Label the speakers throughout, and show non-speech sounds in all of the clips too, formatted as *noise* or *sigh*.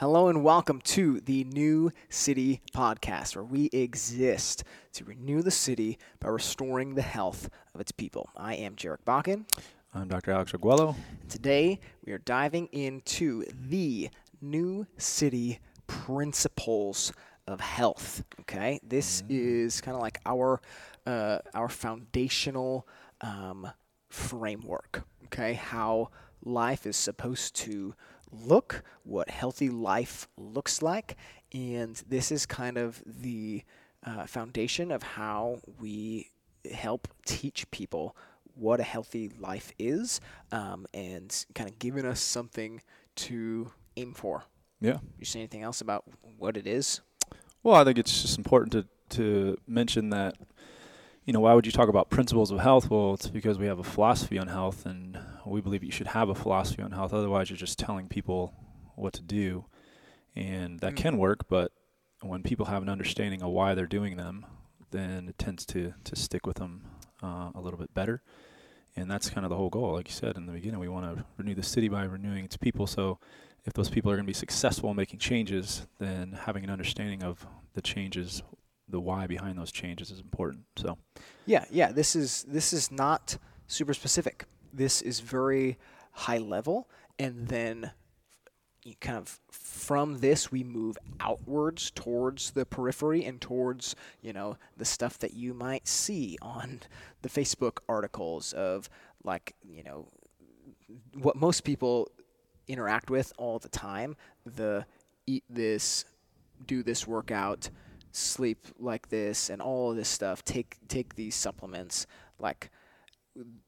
Speaker 1: Hello and welcome to the New City Podcast, where we exist to renew the city by restoring the health of its people. I am Jarek Bakken.
Speaker 2: I'm Dr. Alex Arguello.
Speaker 1: Today, we are diving into the New City principles of health. Okay, this is kind of like our uh, our foundational um, framework. Okay, how life is supposed to look, what healthy life looks like, and this is kind of the uh, foundation of how we help teach people what a healthy life is, um, and kind of giving us something to aim for.
Speaker 2: Yeah.
Speaker 1: You say anything else about what it is?
Speaker 2: Well, I think it's just important to to mention that you know, why would you talk about principles of health? Well, it's because we have a philosophy on health and we believe you should have a philosophy on health. Otherwise, you're just telling people what to do. And that
Speaker 1: Mm.
Speaker 2: can work, but when people have an understanding of why they're doing them, then it tends to, to stick with them uh, a little bit better. And that's kind of the whole goal. Like you said in the beginning, we want to renew the city by renewing its people. So if those people are going to be successful in making changes, then having an understanding of the changes, the why behind those changes is important. So,
Speaker 1: Yeah, yeah. This is this is not super specific. This is very high level, and then kind of from this we move outwards towards the periphery and towards you know the stuff that you might see on the Facebook articles of like you know what most people interact with all the time the eat this do this workout sleep like this and all of this stuff take take these supplements like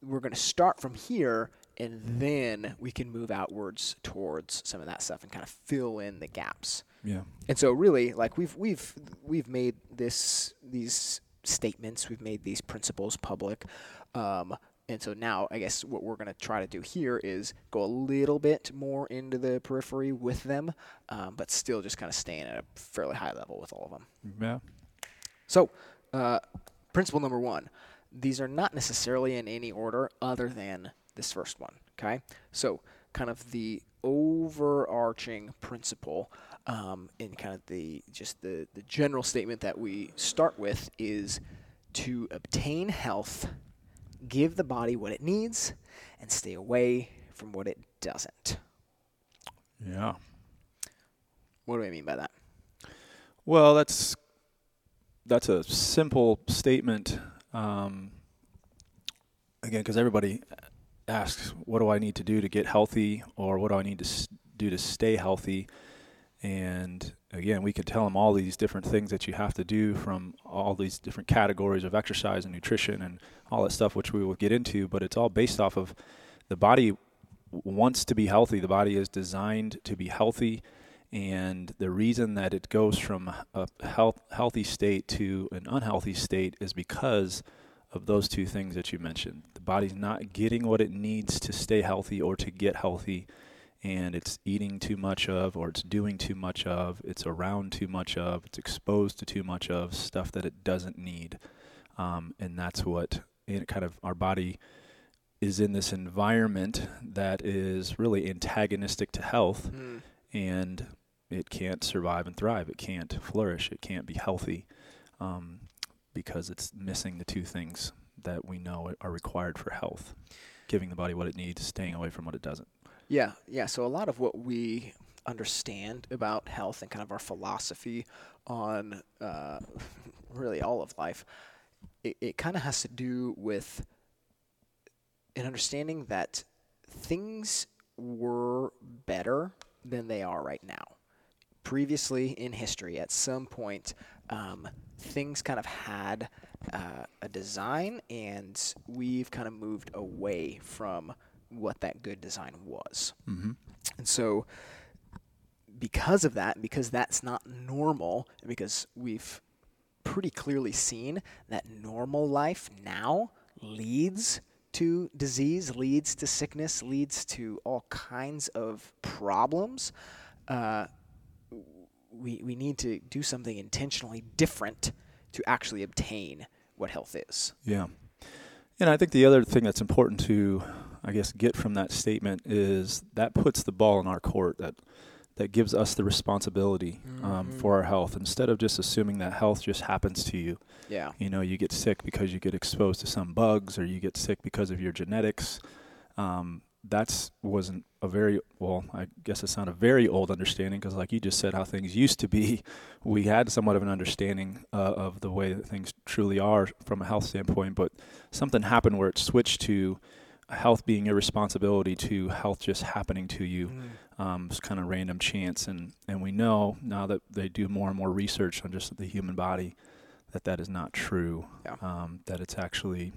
Speaker 1: we're going to start from here and then we can move outwards towards some of that stuff and kind of fill in the gaps
Speaker 2: yeah.
Speaker 1: and so really like we've we've we've made this these statements we've made these principles public um, and so now i guess what we're going to try to do here is go a little bit more into the periphery with them um, but still just kind of staying at a fairly high level with all of them
Speaker 2: Yeah.
Speaker 1: so, uh, principle number one these are not necessarily in any order other than this first one. Okay? So, kind of the overarching principle um, in kind of the just the, the general statement that we start with is to obtain health, give the body what it needs, and stay away from what it doesn't.
Speaker 2: Yeah.
Speaker 1: What do I mean by that?
Speaker 2: Well, that's that's a simple statement. Um, again, because everybody asks, "What do I need to do to get healthy?" or "What do I need to do to stay healthy?" And again, we could tell them all these different things that you have to do from all these different categories of exercise and nutrition and all that stuff, which we will get into. But it's all based off of the body wants to be healthy. The body is designed to be healthy and the reason that it goes from a health, healthy state to an unhealthy state is because of those two things that you mentioned. The body's not getting what it needs to stay healthy or to get healthy, and it's eating too much of, or it's doing too much of, it's around too much of, it's exposed to too much of stuff that it doesn't need. Um, and that's what it kind of our body is in this environment that is really antagonistic to health and it can't survive and thrive. It can't flourish. It can't be healthy um, because it's missing the two things that we know are required for health giving the body what it needs, staying away from what it doesn't.
Speaker 1: Yeah, yeah. So a lot of what we understand about health and kind of our philosophy on uh, *laughs* really all of life, it, it kind of has to do with an understanding that things were better than they are right now. Previously in history, at some point, um, things kind of had uh, a design, and we've kind of moved away from what that good design was.
Speaker 2: Mm-hmm.
Speaker 1: And so, because of that, because that's not normal, and because we've pretty clearly seen that normal life now leads to disease, leads to sickness, leads to all kinds of problems, uh, we, we need to do something intentionally different to actually obtain what health is.
Speaker 2: Yeah. And I think the other thing that's important to, I guess, get from that statement is that puts the ball in our court that that gives us the responsibility um,
Speaker 1: Mhm.
Speaker 2: for our health instead of just assuming that health just happens to you.
Speaker 1: Yeah.
Speaker 2: You know, you get sick because you get exposed to some bugs, or you get sick because of your genetics. Um, that's wasn't a very well. I guess it's not a very old understanding because, like you just said, how things used to be, *laughs* we had somewhat of an understanding uh, of the way that things truly are from a health standpoint. But something happened where it switched to health being your responsibility to health just happening to you um, it's kind of random chance and and we know now that they do more and more research on just the human body that that is not true
Speaker 1: Yeah.
Speaker 2: um, that it's actually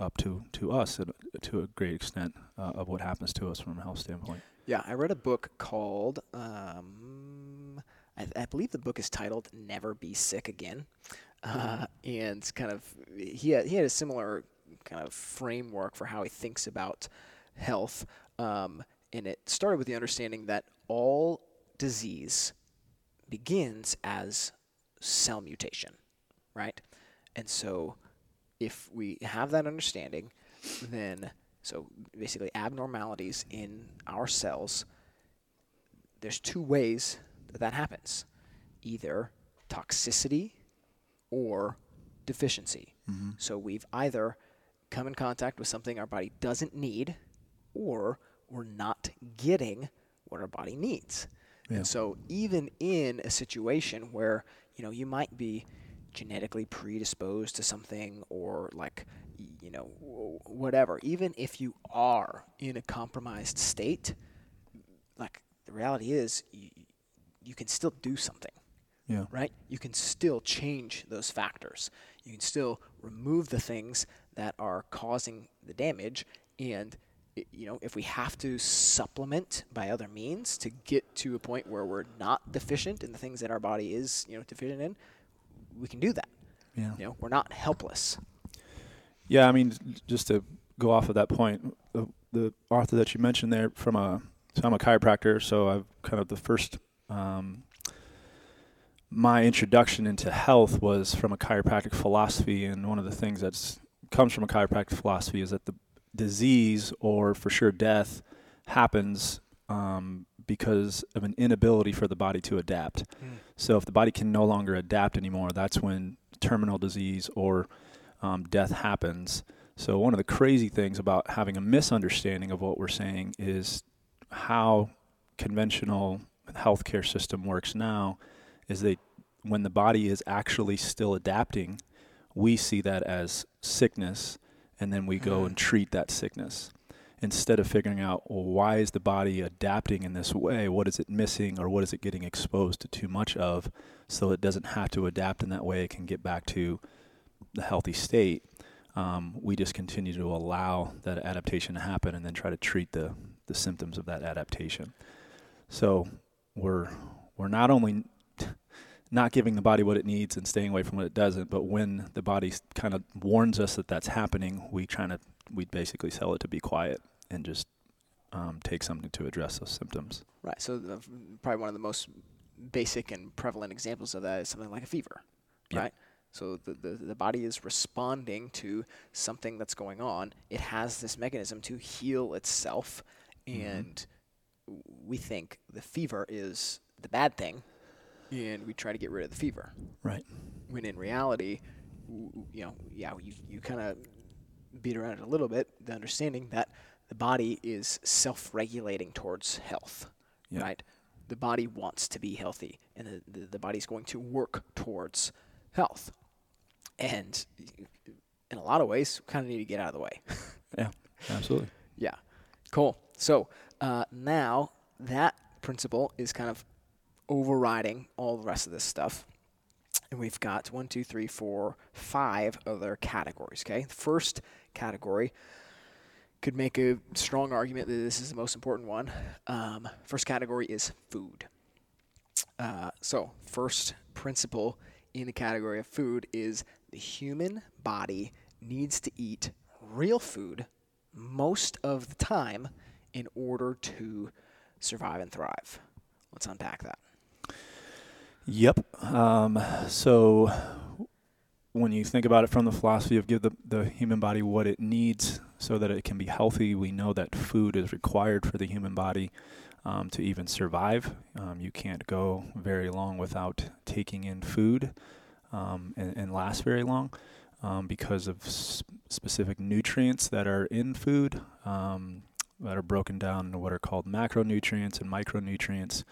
Speaker 2: up to to us to a great extent uh, of what happens to us from a health standpoint.
Speaker 1: Yeah, I read a book called, um, I, I believe the book is titled "Never Be Sick Again," uh, and kind of he had he had a similar kind of framework for how he thinks about health, um, and it started with the understanding that all disease begins as cell mutation, right? And so, if we have that understanding, then so basically abnormalities in our cells. There's two ways that that happens, either toxicity or deficiency. Mm-hmm. So we've either come in contact with something our body doesn't need, or we're not getting what our body needs.
Speaker 2: Yeah.
Speaker 1: And so even in a situation where you know you might be genetically predisposed to something or like you know whatever, even if you are in a compromised state, like the reality is you, you can still do something
Speaker 2: yeah
Speaker 1: right? You can still change those factors. You can still remove the things that are causing the damage. And, you know, if we have to supplement by other means to get to a point where we're not deficient in the things that our body is, you know, deficient in, we can do that.
Speaker 2: yeah
Speaker 1: You know, we're not helpless.
Speaker 2: Yeah, I mean, just to go off of that point, the, the author that you mentioned there from a, so I'm a chiropractor, so I've kind of the first, um, my introduction into health was from a chiropractic philosophy, and one of the things that's comes from a chiropractic philosophy is that the disease or for sure death happens um, because of an inability for the body to adapt. So if the body can no longer adapt anymore, that's when terminal disease or um, death happens. So one of the crazy things about having a misunderstanding of what we're saying is how conventional healthcare system works now is that when the body is actually still adapting, we see that as sickness and then we go and treat that sickness instead of figuring out well, why is the body adapting in this way? What is it missing or what is it getting exposed to too much of so it doesn't have to adapt in that way? It can get back to the healthy state. Um, we just continue to allow that adaptation to happen and then try to treat the, the symptoms of that adaptation. So we're we're not only not giving the body what it needs and staying away from what it doesn't but when the body kind of warns us that that's happening we try to we basically tell it to be quiet and just um, take something to address those symptoms
Speaker 1: Right. So the, probably one of the most basic and prevalent examples of that is something like a fever,
Speaker 2: Yeah.
Speaker 1: right? So the, the the body is responding to something that's going on. It has this mechanism to heal itself, and we think the fever is the bad thing, and we try to get rid of the fever.
Speaker 2: right
Speaker 1: When in reality, w- you know, yeah, you you kind of beat around it a little bit. The understanding that the body is self-regulating towards health
Speaker 2: Yeah.
Speaker 1: right? The body wants to be healthy, and the, the, the body's going to work towards health. And in a lot of ways, kind of need to get out of the way. *laughs*
Speaker 2: yeah absolutely
Speaker 1: yeah, cool. So uh, now that principle is kind of overriding all the rest of this stuff. And we've got one, two, three, four, five other categories. Okay, first category could make a strong argument that this is the most important one. Um, first category is food. Uh, so, first principle in the category of food is the human body needs to eat real food most of the time in order to survive and thrive. Let's unpack that.
Speaker 2: Yep. Um, so when you think about it from the philosophy of give the, the human body what it needs so that it can be healthy, we know that food is required for the human body. um, to even survive. Um, you can't go very long without taking in food um, and, and, last very long um, because of s- specific nutrients that are in food um, that are broken down into what are called macronutrients and micronutrients.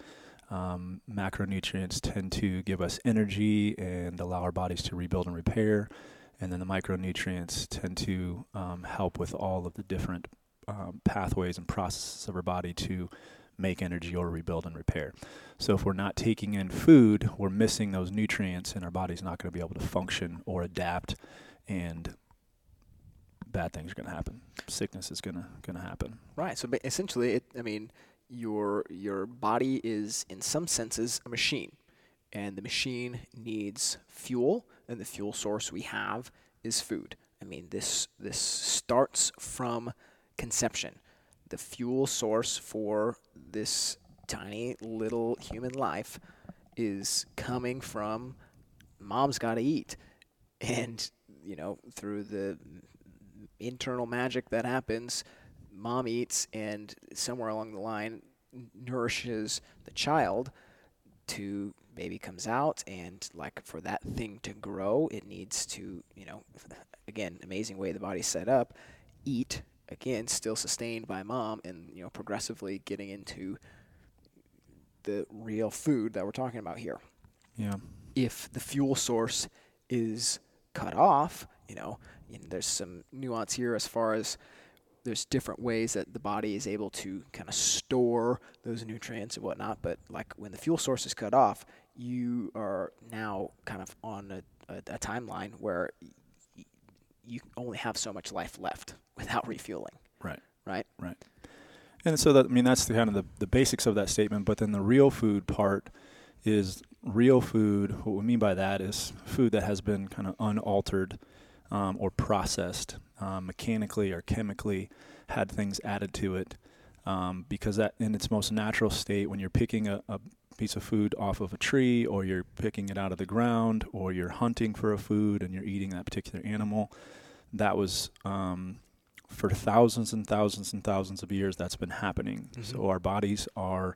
Speaker 2: Um, macronutrients tend to give us energy and allow our bodies to rebuild and repair. And then the micronutrients tend to um, help with all of the different um, pathways and processes of our body to make energy or rebuild and repair. So if we're not taking in food, we're missing those nutrients, and our body's not going to be able to function or adapt, and bad things are going to happen. Sickness is going to going to happen.
Speaker 1: Right. So essentially, it, I mean, your your body is in some senses a machine, and the machine needs fuel, and the fuel source we have is food. I mean, this this starts from conception. The fuel source for this tiny little human life is coming from mom's got to eat, and you know through the internal magic that happens mom eats and somewhere along the line nourishes the child to baby comes out and like for that thing to grow it needs to you know *laughs* again amazing way the body's set up eat again still sustained by mom and you know progressively getting into the real food that we're talking about here.
Speaker 2: Yeah.
Speaker 1: If the fuel source is cut off you know there's some nuance here as far as there's different ways that the body is able to kind of store those nutrients and whatnot. But like when the fuel source is cut off, you are now kind of on a, a, a timeline where y- you only have so much life left *laughs* without refueling.
Speaker 2: Right.
Speaker 1: Right.
Speaker 2: Right. And so that I mean that's the kind of the, the basics of that statement. But then the real food part is real food. What we mean by that is food that has been kind of unaltered um, or processed um, mechanically or chemically, had things added to it. Um, because that in its most natural state, when you're picking a, a, piece of food off of a tree, or you're picking it out of the ground, or you're hunting for a food and you're eating that particular animal, that was um, for thousands and thousands and thousands of years that's been happening. Mm-hmm. So our bodies are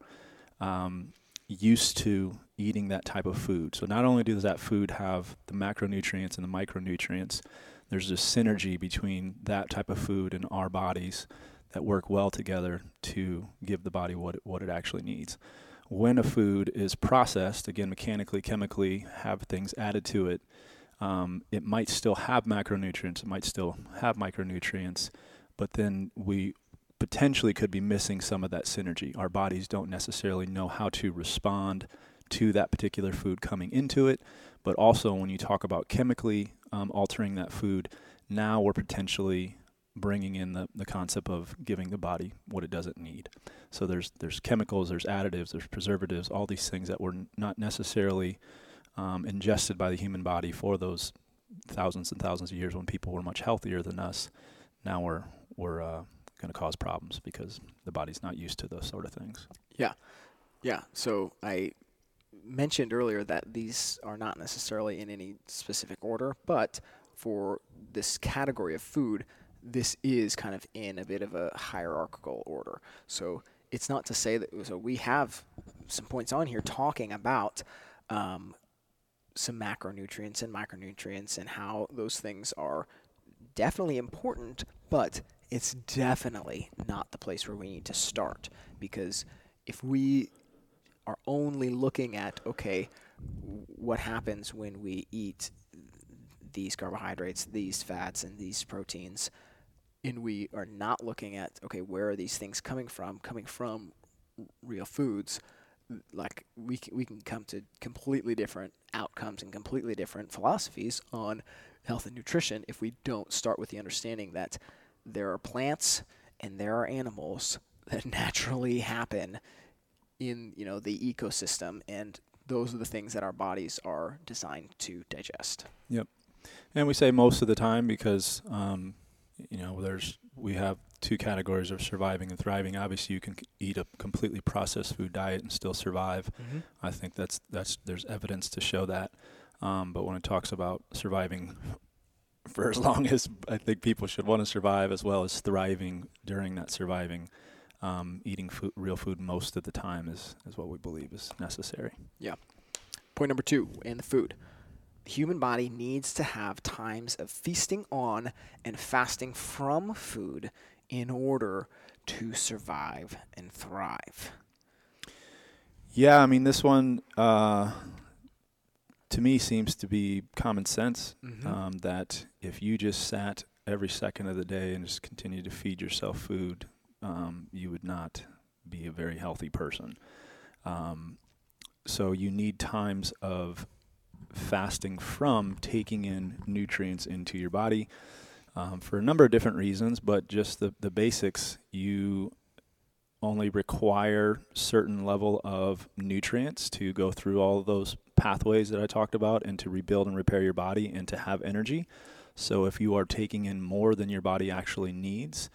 Speaker 2: um, used to eating that type of food. So not only does that food have the macronutrients and the micronutrients, there's a synergy between that type of food and our bodies that work well together to give the body what it, what it actually needs. When a food is processed, again, mechanically, chemically, have things added to it, um, it might still have macronutrients, it might still have micronutrients, but then we potentially could be missing some of that synergy. Our bodies don't necessarily know how to respond to that particular food coming into it, but also when you talk about chemically um, altering that food, now we're potentially bringing in the, the concept of giving the body what it doesn't need. So there's there's chemicals, there's additives, there's preservatives, all these things that were not necessarily um, ingested by the human body for those thousands and thousands of years when people were much healthier than us. Now we're we're uh, going to cause problems because the body's not used to those sort of things.
Speaker 1: Yeah. Yeah. So I mentioned earlier that these are not necessarily in any specific order, but for this category of food, this is kind of in a bit of a hierarchical order. So it's not to say that so we have some points on here talking about um, some macronutrients and micronutrients and how those things are definitely important, but it's definitely not the place where we need to start because if we are only looking at okay what happens when we eat these carbohydrates these fats and these proteins and we are not looking at okay where are these things coming from? Coming from real foods like we can, we can come to completely different outcomes and completely different philosophies on health and nutrition if we don't start with the understanding that there are plants and there are animals that *laughs* naturally happen in you know the ecosystem and those are the things that our bodies are designed to digest
Speaker 2: yep and we say most of the time because um, you know there's we have two categories of surviving and thriving obviously you can eat a completely processed food diet and still survive mm-hmm. i think that's that's there's evidence to show that um, but when it talks about surviving *laughs* for as long as I think people should want to survive, as well as thriving during that surviving. Um, eating food, real food most of the time is, is what we believe is necessary. Yeah.
Speaker 1: Point number two in the food. The human body needs to have times of feasting on and fasting from food in order to survive and thrive.
Speaker 2: Yeah, I mean, this one uh, to me seems to be common sense
Speaker 1: Mhm.
Speaker 2: um, that if you just sat every second of the day and just continued to feed yourself food, um, you would not be a very healthy person. Um, so you need times of fasting from taking in nutrients into your body um, for a number of different reasons, but just the, the basics, you only require certain level of nutrients to go through all those pathways that I talked about and to rebuild and repair your body and to have energy. So if you are taking in more than your body actually needs,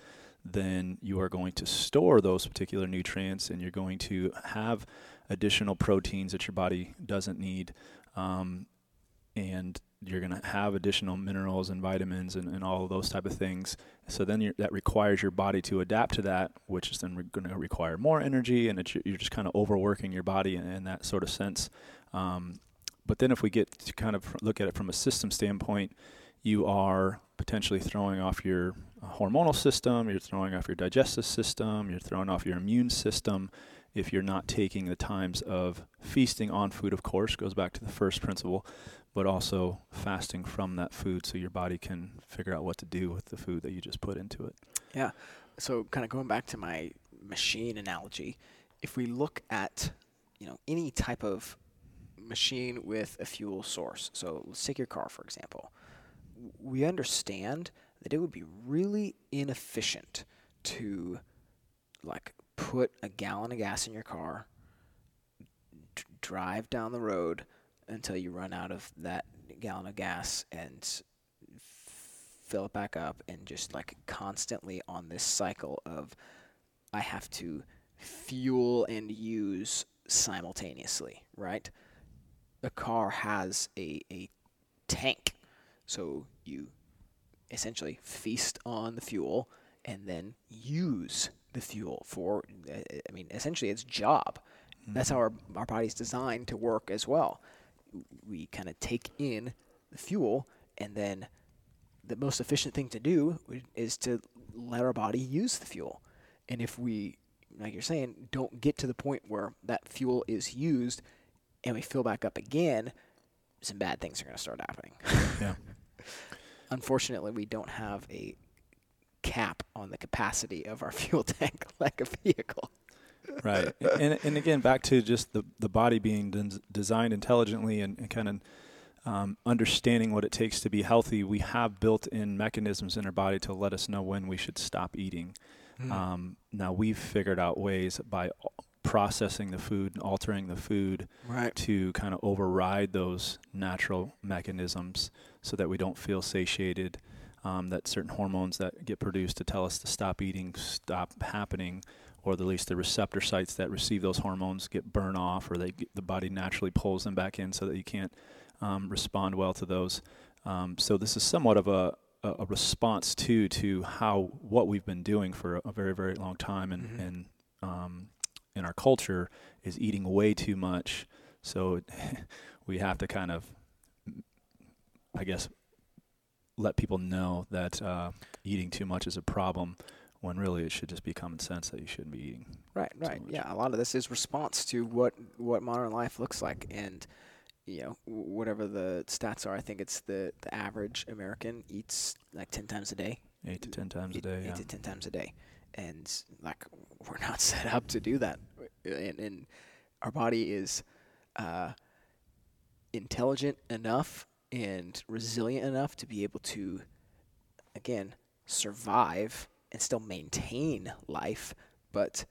Speaker 2: then you are going to store those particular nutrients and you're going to have additional proteins that your body doesn't need. Um, and you're going to have additional minerals and vitamins and, and all of those type of things. So then that requires your body to adapt to that, which is then re- going to require more energy, and you're just kind of overworking your body in, in that sort of sense. Um, but then if we get to kind of look at it from a system standpoint, you are potentially throwing off your hormonal system, you're throwing off your digestive system, you're throwing off your immune system. If you're not taking the times of feasting on food, of course, goes back to the first principle, but also fasting from that food so your body can figure out what to do with the food that you just put into it. Yeah.
Speaker 1: So, kind of going back to my machine analogy, if we look at you know any type of machine with a fuel source, so let's take your car for example, we understand that it would be really inefficient to like put a gallon of gas in your car, d- drive down the road until you run out of that gallon of gas and fill it back up and just like constantly on this cycle of I have to fuel and use simultaneously, right? A car has a, a tank. So you essentially feast on the fuel and then use the fuel for, I mean, essentially its job. That's how mm-hmm. our, our body's designed to work as well. We kind of take in the fuel and then the most efficient thing to do is to let our body use the fuel. And if we, like you're saying, don't get to the point where that fuel is used and we fill back up again, some bad things are going to start happening.
Speaker 2: Yeah. *laughs*
Speaker 1: Unfortunately, we don't have a cap on the capacity of our *laughs* fuel tank *laughs* like a vehicle.
Speaker 2: right. And, and again back to just the, the body being des- designed intelligently and, and kind of um, understanding what it takes to be healthy we have built-in mechanisms in our body to let us know when we should stop eating. Um, now we've figured out ways by al- processing the food and altering the food
Speaker 1: right.
Speaker 2: to kind of override those natural mechanisms so that we don't feel satiated um, that certain hormones that get produced to tell us to stop eating stop happening or at least the receptor sites that receive those hormones get burned off or they get, the body naturally pulls them back in so that you can't um, respond well to those um, so this is somewhat of a, a a response to to how what we've been doing for a, a very very long time and
Speaker 1: Mhm.
Speaker 2: and um, in our culture is eating way too much so *laughs* we have to kind of I guess let people know that uh, eating too much is a problem when really it should just be common sense that you shouldn't be eating.
Speaker 1: Right, right. Yeah, a lot of this is response to what what modern life looks like, and you know whatever the stats are. I think it's the the average American eats like ten times a day,
Speaker 2: Eight to ten times a day.
Speaker 1: eight
Speaker 2: Yeah.
Speaker 1: to ten times a day, and like we're not *laughs* set up to do that, and, and our body is uh, intelligent enough and resilient enough to be able to, again, survive and still maintain life, but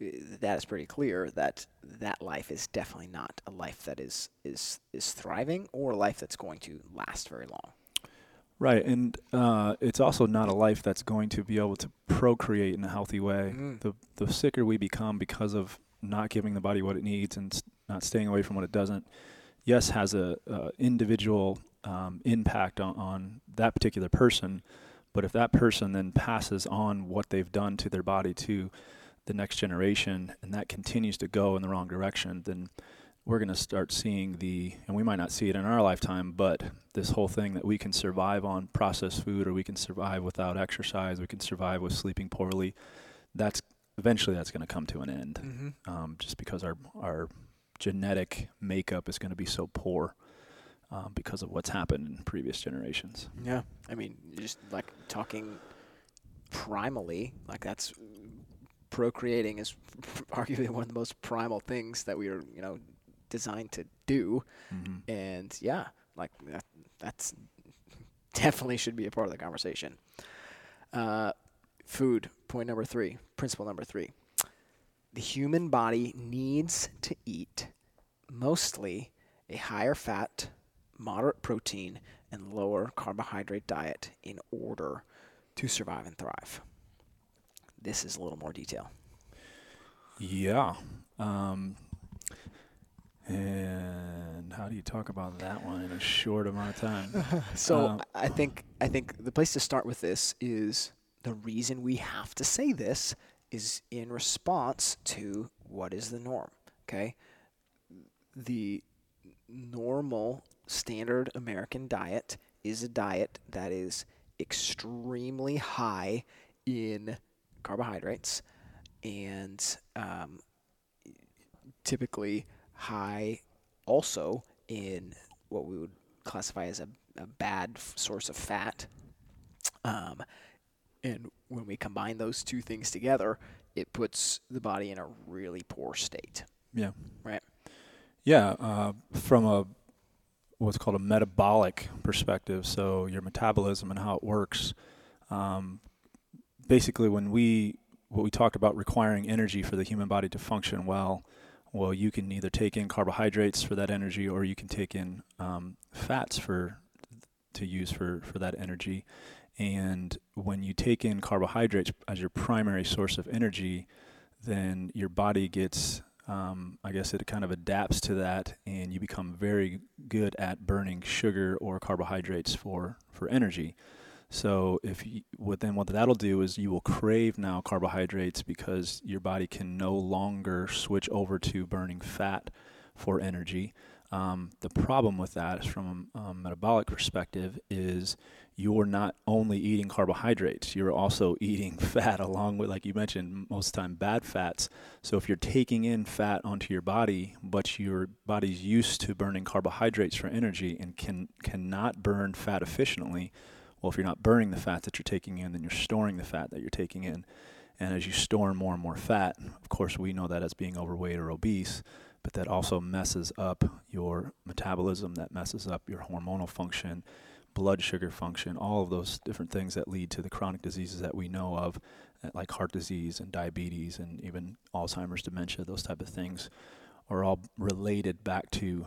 Speaker 1: uh, that is pretty clear that that life is definitely not a life that is is is thriving or a life that's going to last very long.
Speaker 2: Right, and uh, it's also not a life that's going to be able to procreate in a healthy way.
Speaker 1: Mm.
Speaker 2: The the sicker we become because of not giving the body what it needs and not staying away from what it doesn't, yes, has a, a individual um, impact on, on that particular person, But if that person then passes on what they've done to their body to the next generation and that continues to go in the wrong direction, then we're going to start seeing the, and we might not see it in our lifetime, but this whole thing that we can survive on processed food or we can survive without exercise, we can survive with sleeping poorly, that's eventually that's going to come to an end
Speaker 1: Mm-hmm.
Speaker 2: um, just because our, our genetic makeup is going to be so poor um, because of what's happened in previous generations.
Speaker 1: Yeah, I mean, just like talking primally, like that's procreating is *laughs* arguably one of the most primal things that we are, you know, designed to do.
Speaker 2: Mm-hmm.
Speaker 1: And yeah, like that, that's *laughs* definitely should be a part of the conversation. Uh, food, point number three, principle number three. The human body needs to eat mostly a higher fat, moderate protein, and lower carbohydrate diet in order to survive and thrive. This is a little more detail.
Speaker 2: Yeah. Um, and how do you talk about that one in a short amount of time? *laughs*
Speaker 1: So
Speaker 2: Um,
Speaker 1: I think I think the place to start with this is the reason we have to say this is in response to what is the norm. Okay, the normal standard American diet is a diet that is extremely high in carbohydrates and um, typically high also in what we would classify as a, a bad f- source of fat. Um, and when we combine those two things together, it puts the body in a really poor state.
Speaker 2: Yeah.
Speaker 1: Right.
Speaker 2: Yeah. Uh, from a what's called a metabolic perspective, so your metabolism and how it works. Um, basically, when we what we talked about requiring energy for the human body to function well, well, you can either take in carbohydrates for that energy, or you can take in um, fats for to use for for that energy. And when you take in carbohydrates as your primary source of energy, then your body gets um, I guess it kind of adapts to that, and you become very good at burning sugar or carbohydrates for for energy. So if you, what then what that'll do is you will crave now carbohydrates because your body can no longer switch over to burning fat for energy. Um, the problem with that is from a metabolic perspective is you're not only eating carbohydrates, you're also *laughs* eating fat along with, like you mentioned, most of the time bad fats. So if you're taking in fat onto your body, but your body's used to burning carbohydrates for energy and can cannot burn fat efficiently, well, if you're not burning the fat that you're taking in, then you're storing the fat that you're taking in. And as you store more and more fat, of course, we know that as being overweight or obese, but that also messes up your metabolism, that messes up your hormonal function, blood sugar function, all of those different things that lead to the chronic diseases that we know of, uh, like heart disease and diabetes and even Alzheimer's, dementia, those type of things are all related back to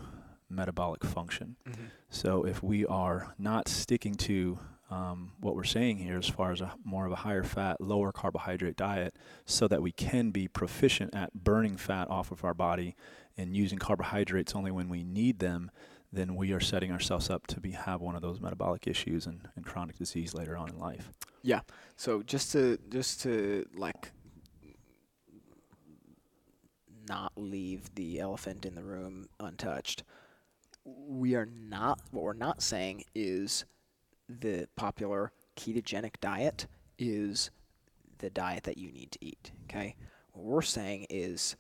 Speaker 2: metabolic function.
Speaker 1: Mm-hmm.
Speaker 2: So if we are not sticking to um, what we're saying here as far as a more of a higher fat, lower carbohydrate diet, so that we can be proficient at burning fat off of our body and using carbohydrates only when we need them, then we are setting ourselves up to be have one of those metabolic issues and, and chronic disease later on in life. Yeah.
Speaker 1: So just to just to like not leave the elephant in the room untouched. We are not what we're not saying is the popular ketogenic diet is the diet that you need to eat, okay? What we're saying is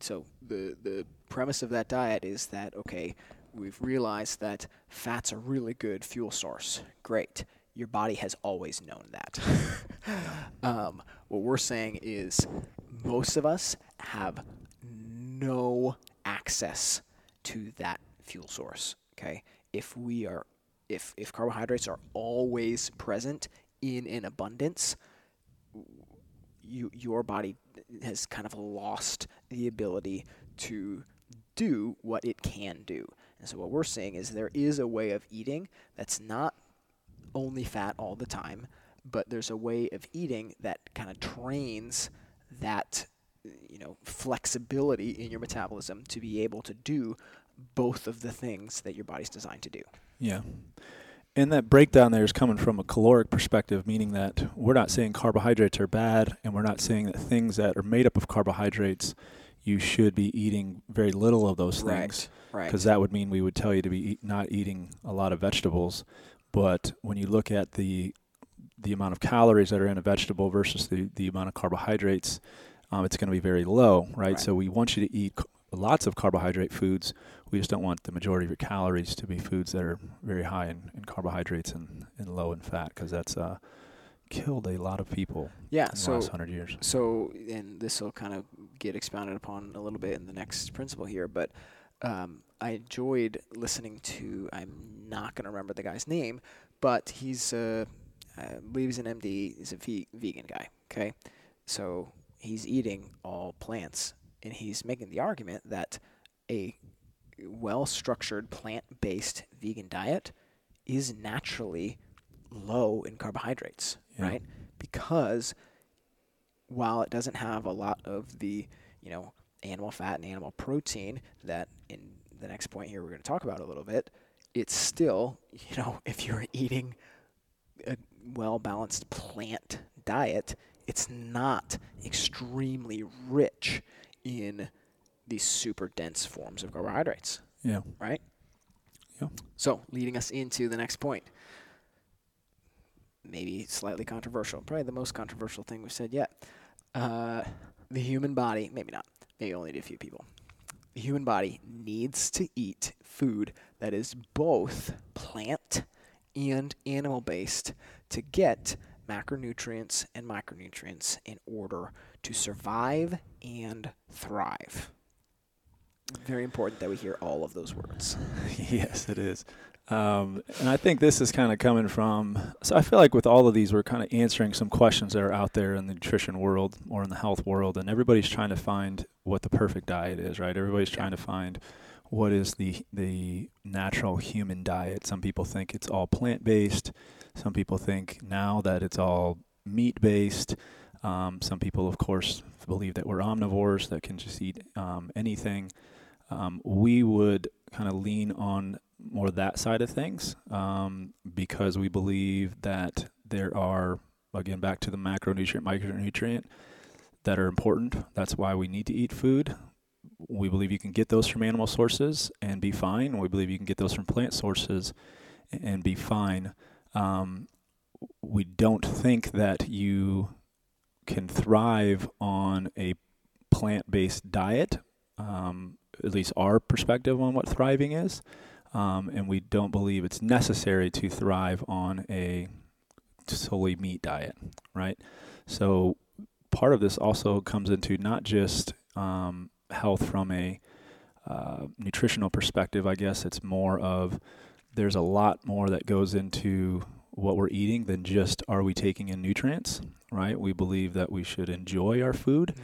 Speaker 1: so the the premise of that diet is that okay, we've realized that fats are really good fuel source. Great. Your body has always known that. *laughs* um, what we're saying is most of us have no access to that fuel source. Okay, if we are, if if carbohydrates are always present in an abundance, you your body has kind of lost the ability to do what it can do. And so what we're saying is there is a way of eating that's not only fat all the time, but there's a way of eating that kind of trains that you know flexibility in your metabolism to be able to do both of the things that your body's designed to do.
Speaker 2: Yeah. And that breakdown there is coming from a caloric perspective, meaning that we're not saying carbohydrates are bad, and we're not saying that things that are made up of carbohydrates, you should be eating very little of those things.
Speaker 1: Right. Right.
Speaker 2: Because that would mean we would tell you to be eat, not eating a lot of vegetables. But when you look at the the amount of calories that are in a vegetable versus the, the amount of carbohydrates, um, it's going to be very low, right?
Speaker 1: Right.
Speaker 2: So we want you to eat lots of carbohydrate foods. We just don't want the majority of your calories to be foods that are very high in, in carbohydrates and, and low in fat, because that's uh, killed a lot of people
Speaker 1: yeah.
Speaker 2: in the
Speaker 1: So
Speaker 2: last hundred years.
Speaker 1: So, and this will kind of get expounded upon a little bit in the next principle here, but um, I enjoyed listening to, I'm not going to remember the guy's name, but he's, uh, I believe he's an MD, he's a ve- vegan guy, okay? So he's eating all plants, and he's making the argument that a well structured plant based vegan diet is naturally low in carbohydrates,
Speaker 2: Yeah.
Speaker 1: right? Because while it doesn't have a lot of the, you know, animal fat and animal protein that in the next point here we're going to talk about a little bit, it's still, you know, *laughs* if you're eating a well balanced plant diet, it's not extremely rich in these super dense forms of carbohydrates,
Speaker 2: Yeah.
Speaker 1: right?
Speaker 2: Yeah.
Speaker 1: So, leading us into the next point. Maybe slightly controversial, probably the most controversial thing we've said yet. Uh, the human body, maybe not, maybe only to a few people. The human body needs to eat food that is both plant and animal based to get macronutrients and micronutrients in order to survive and thrive. Very important that we hear all of those words. *laughs*
Speaker 2: yes, it is. Um, and I think this is kind of coming from. So I feel like with all of these, we're kind of answering some questions that are out there in the nutrition world or in the health world, and everybody's trying to find what the perfect diet is, right? Everybody's trying to find what is the the natural human diet. Some people think it's all plant based. Some people think now that it's all meat based. Um, some people, of course, believe that we're omnivores that can just eat um, anything. Um, we would kind of lean on more that side of things um, because we believe that there are again back to the macronutrient micronutrient that are important. That's why we need to eat food. We believe you can get those from animal sources and be fine. We believe you can get those from plant sources and be fine. Um, we don't think that you can thrive on a plant-based diet um, at least our perspective on what thriving is um, and we don't believe it's necessary to thrive on a solely meat diet, right? So part of this also comes into not just um, health from a uh, nutritional perspective. I guess it's more of there's a lot more that goes into what we're eating than just are we taking in nutrients, right? We believe that we should enjoy our food.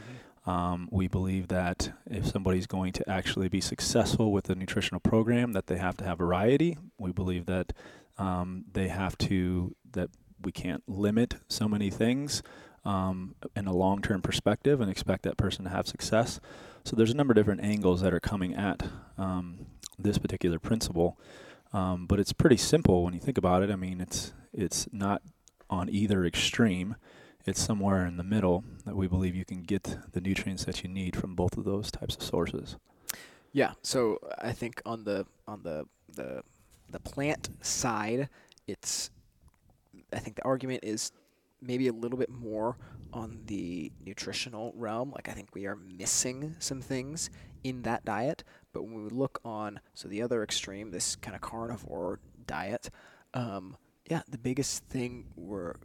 Speaker 2: Um, we believe that if somebody's going to actually be successful with a nutritional program, that they have to have variety. We believe that um, they have to that we can't limit so many things um, in a long-term perspective and expect that person to have success. So there's a number of different angles that are coming at um, this particular principle, um, but it's pretty simple when you think about it. I mean, it's it's not on either extreme it's somewhere in the middle that we believe you can get the nutrients that you need from both of those types of sources.
Speaker 1: Yeah. So I think on the on the the the plant side, it's I think the argument is maybe a little bit more on the nutritional realm. Like I think we are missing some things in that diet. But when we look on so the other extreme, this kind of carnivore diet, um, yeah, the biggest thing we're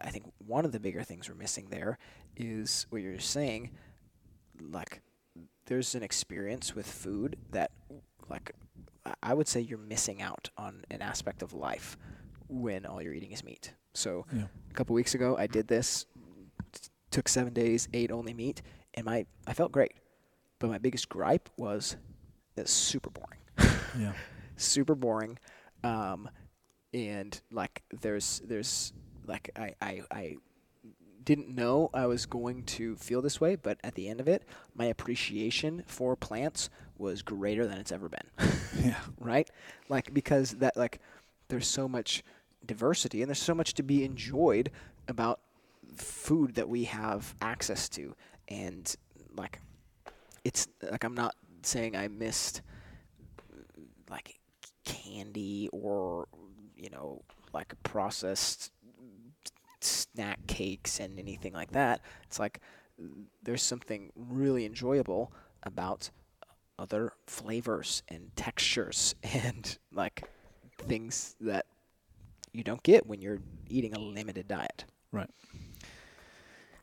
Speaker 1: I think one of the bigger things we're missing there is what you're saying, like there's an experience with food that like I- would say you're missing out on an aspect of life when all you're eating is meat. So
Speaker 2: Yeah.
Speaker 1: a couple weeks ago I did this, t- took 7 days, ate only meat and my I felt great. But my biggest gripe was it's super boring.
Speaker 2: Yeah. *laughs*
Speaker 1: super boring. Um, and like there's there's like I, I I didn't know I was going to feel this way, but at the end of it, my appreciation for plants was greater than it's ever been. *laughs*
Speaker 2: Yeah.
Speaker 1: right? Like because that like there's so much diversity and there's so much to be enjoyed about food that we have access to and like it's like I'm not saying I missed like candy or you know like processed snack cakes and anything like that it's like there's something really enjoyable about other flavors and textures *laughs* and like things that you don't get when you're eating a limited diet.
Speaker 2: Right.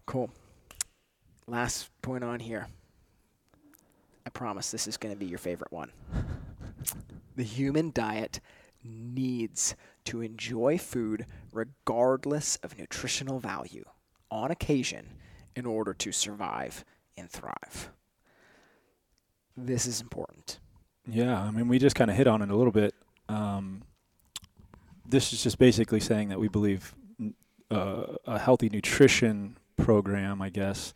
Speaker 1: Cool. Last point on here. Promise this is going to be your favorite one. *laughs* the human diet needs to enjoy food regardless of nutritional value on occasion in order to survive and thrive. This is important.
Speaker 2: Yeah, I mean, we just kind of hit on it a little bit. Um, this is just basically saying that we believe uh, a healthy nutrition program, I guess,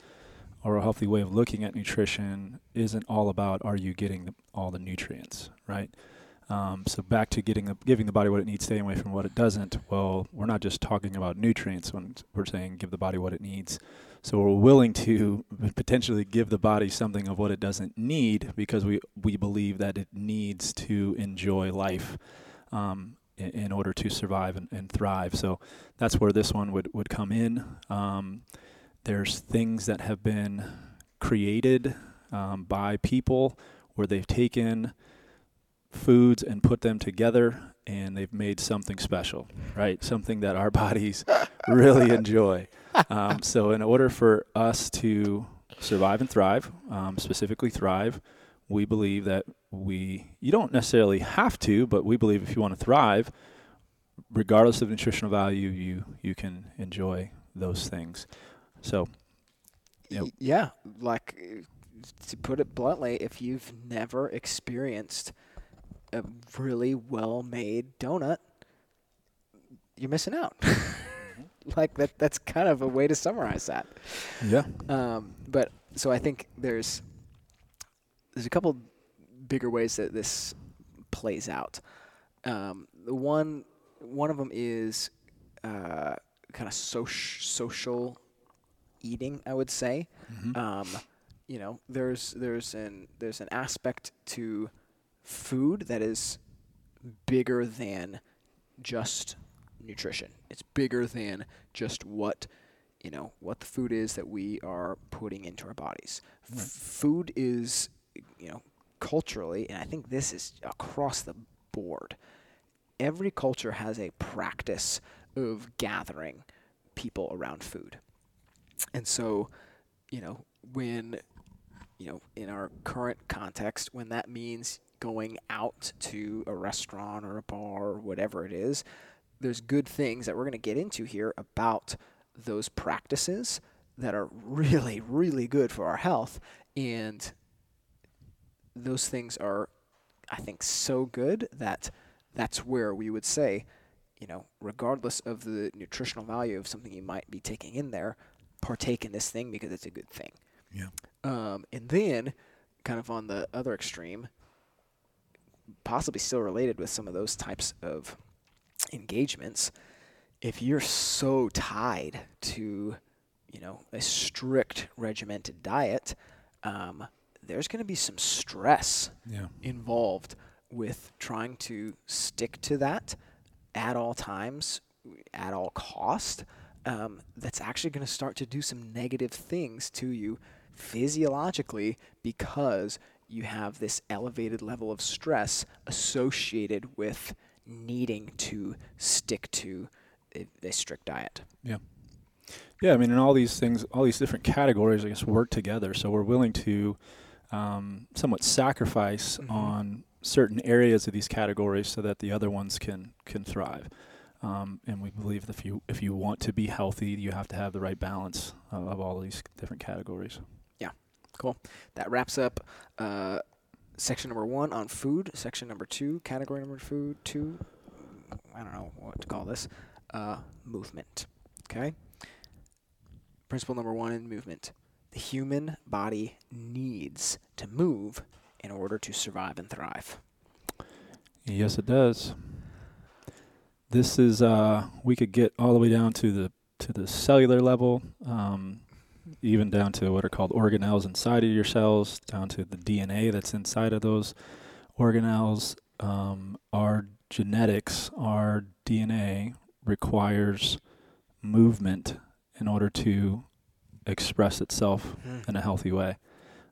Speaker 2: or a healthy way of looking at nutrition isn't all about are you getting the, all the nutrients, right? Um, so back to getting the, giving the body what it needs, staying away from what it doesn't. Well, we're not just talking about nutrients when we're saying give the body what it needs. So we're willing to potentially give the body something of what it doesn't need because we we believe that it needs to enjoy life. Um, in, in, order to survive and, and, thrive. So that's where this one would, would come in. Um, there's things that have been created um, by people where they've taken foods and put them together and they've made something special, right? Something that our *laughs* bodies really enjoy. Um, so, in order for us to survive and thrive, um, specifically thrive, we believe that we, you don't necessarily have to, but we believe if you want to thrive, regardless of nutritional value, you, you can enjoy those things. So,
Speaker 1: yep. yeah, like to put it bluntly, if you've never experienced a really well made donut, you're missing out. *laughs* like that that's kind of a way to summarize that.
Speaker 2: Yeah.
Speaker 1: Um, but so I think there's there's a couple bigger ways that this plays out. Um, the one one of them is uh, kind of social social eating, I would say. Mm-hmm. Um, you know, there's there's an there's an aspect to food that is bigger than just nutrition. It's bigger than just what you know what the food is that we are putting into our bodies. Right. F- food is you know culturally, and I think this is across the board. Every culture has a practice of gathering people around food, and so you know when you know in our current context when that means going out to a restaurant or a bar or whatever it is, there's good things that we're going to get into here about those practices that are really, really good for our health. And those things are, I think, so good that that's where we would say, you know, regardless of the nutritional value of something you might be taking in there, partake in this thing because it's a good thing.
Speaker 2: Yeah.
Speaker 1: Um, and then, kind of on the other extreme, possibly still related with some of those types of engagements, if you're so tied to, you know, a strict regimented diet, um, there's going to be some stress
Speaker 2: yeah.
Speaker 1: involved with trying to stick to that at all times, at all cost. Um, that's actually going to start to do some negative things to you physiologically because you have this elevated level of stress associated with needing to stick to a, a, strict diet.
Speaker 2: Yeah. Yeah, I mean, and all these things, all these different categories, I guess, work together. So we're willing to um, somewhat sacrifice mm-hmm. on certain areas of these categories so that the other ones can can thrive. Um, and we believe that if you if you want to be healthy, you have to have the right balance of, of all these different categories.
Speaker 1: Yeah, cool. That wraps up uh, section number one on food. Section number two, category number food two. I don't know what to call this. Uh, movement. Okay. Principle number one in movement: the human body needs to move in order to survive and thrive.
Speaker 2: Yes, it does. This is uh, we could get all the way down to the to the cellular level, um, even down to what are called organelles inside of your cells, down to the DNA that's inside of those organelles. Um, our genetics, our DNA requires movement in order to express itself
Speaker 1: Mm.
Speaker 2: in a healthy way.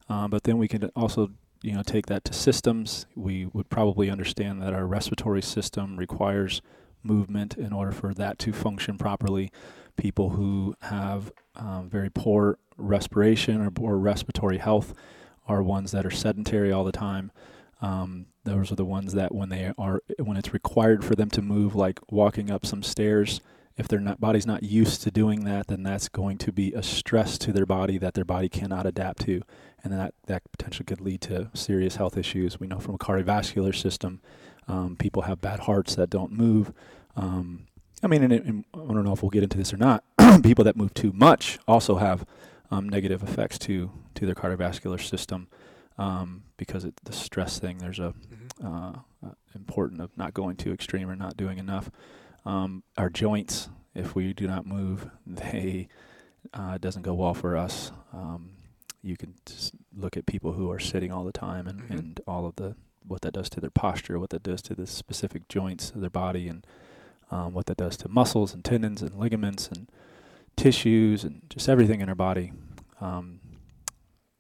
Speaker 2: Um, but then we can also, you know, take that to systems. We would probably understand that our respiratory system requires movement in order for that to function properly. People who have um, very poor respiration or poor respiratory health are ones that are sedentary all the time. Um, those are the ones that when they are when it's required for them to move, like walking up some stairs, if their not, body's not used to doing that, then that's going to be a stress to their body that their body cannot adapt to, and that that potentially could lead to serious health issues. We know from a cardiovascular system, um, people have bad hearts that don't move. Um, I mean, and, and I don't know if we'll get into this or not. *clears throat* people that move too much also have um, negative effects to to their cardiovascular system um, because it, the stress thing. There's a
Speaker 1: Mhm.
Speaker 2: uh, uh, important of not going too extreme or not doing enough. Um, our joints, if we do not move, they uh, it doesn't go well for us. Um, you can just look at people who are sitting all the time and,
Speaker 1: Mhm.
Speaker 2: and all of the what that does to their posture, what that does to the specific joints of their body, and um, what that does to muscles and tendons and ligaments and tissues and just everything in our body um,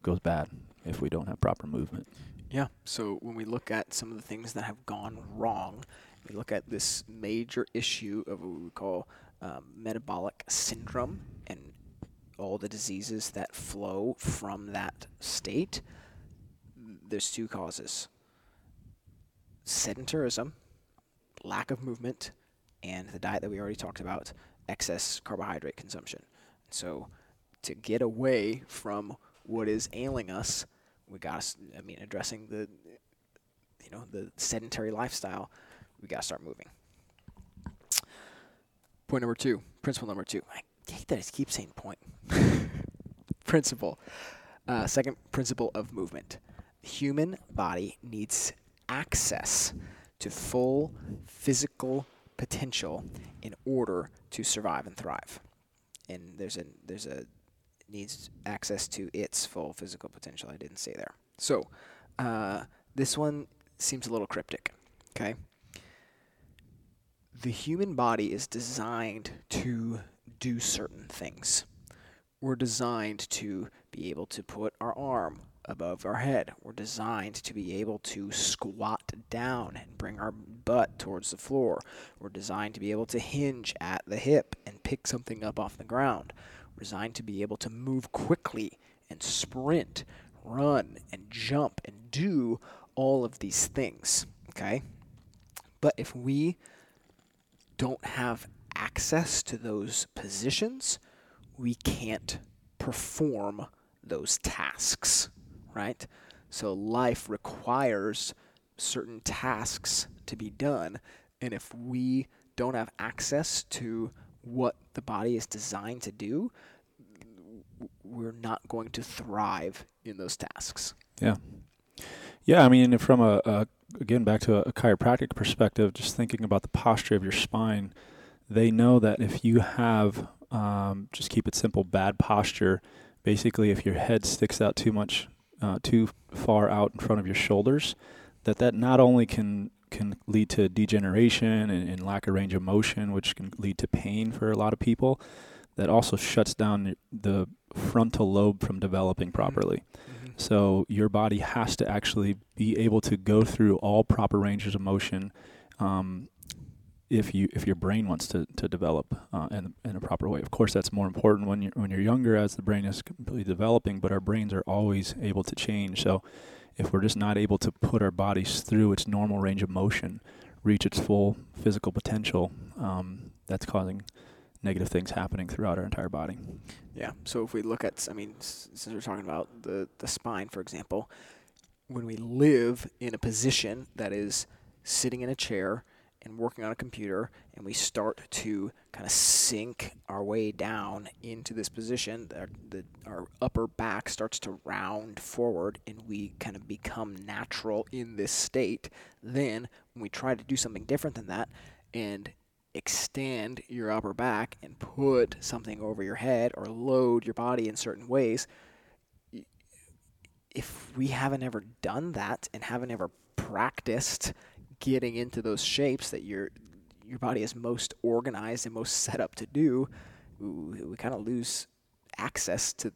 Speaker 2: goes bad if we don't have proper movement.
Speaker 1: Yeah. So when we look at some of the things that have gone wrong, we look at this major issue of what we call um, metabolic syndrome and all the diseases that flow from that state. There's two causes sedentarism, lack of movement, and the diet that we already talked about, excess carbohydrate consumption. So to get away from what is ailing us, we got to, I mean, addressing the, you know, the sedentary lifestyle, we got to start moving. Point number two, principle number two. I hate that I keep saying point. *laughs* principle. Uh, second principle of movement. The human body needs access to full physical potential in order to survive and thrive. And there's a there's a needs access to its full physical potential. I didn't say there. So, uh, this one seems a little cryptic. Okay. The human body is designed to do certain things. We're designed to be able to put our arm above our head. We're designed to be able to squat down and bring our butt towards the floor. We're designed to be able to hinge at the hip and pick something up off the ground. We're designed to be able to move quickly and sprint, run and jump and do all of these things. Okay? But if we don't have access to those positions, we can't perform those tasks, right? So life requires certain tasks to be done, and if we don't have access to what the body is designed to do, we're not going to thrive in those tasks.
Speaker 2: Yeah. Yeah, I mean, from a, a again back to a, a chiropractic perspective, just thinking about the posture of your spine, they know that if you have um, just keep it simple, bad posture, basically if your head sticks out too much, uh, too far out in front of your shoulders, that that not only can can lead to degeneration and, and lack of range of motion, which can lead to pain for a lot of people, that also shuts down the frontal lobe from developing properly. So your body has to actually be able to go through all proper ranges of motion um, if you if your brain wants to, to develop uh, in, in a proper way. Of course, that's more important when you're when you're younger as the brain is completely developing. But our brains are always able to change. So if we're just not able to put our bodies through its normal range of motion, reach its full physical potential, um, that's causing negative things happening throughout our entire body.
Speaker 1: Yeah. So if we look at, I mean, since we're talking about the the spine, for example, when we live in a position that is sitting in a chair and working on a computer, and we start to kind of sink our way down into this position, our, the, our upper back starts to round forward, and we kind of become natural in this state. Then, when we try to do something different than that, and extend your upper back and put something over your head or load your body in certain ways, if we haven't ever done that and haven't ever practiced getting into those shapes that your your body is most organized and most set up to do, we, we kind of lose access to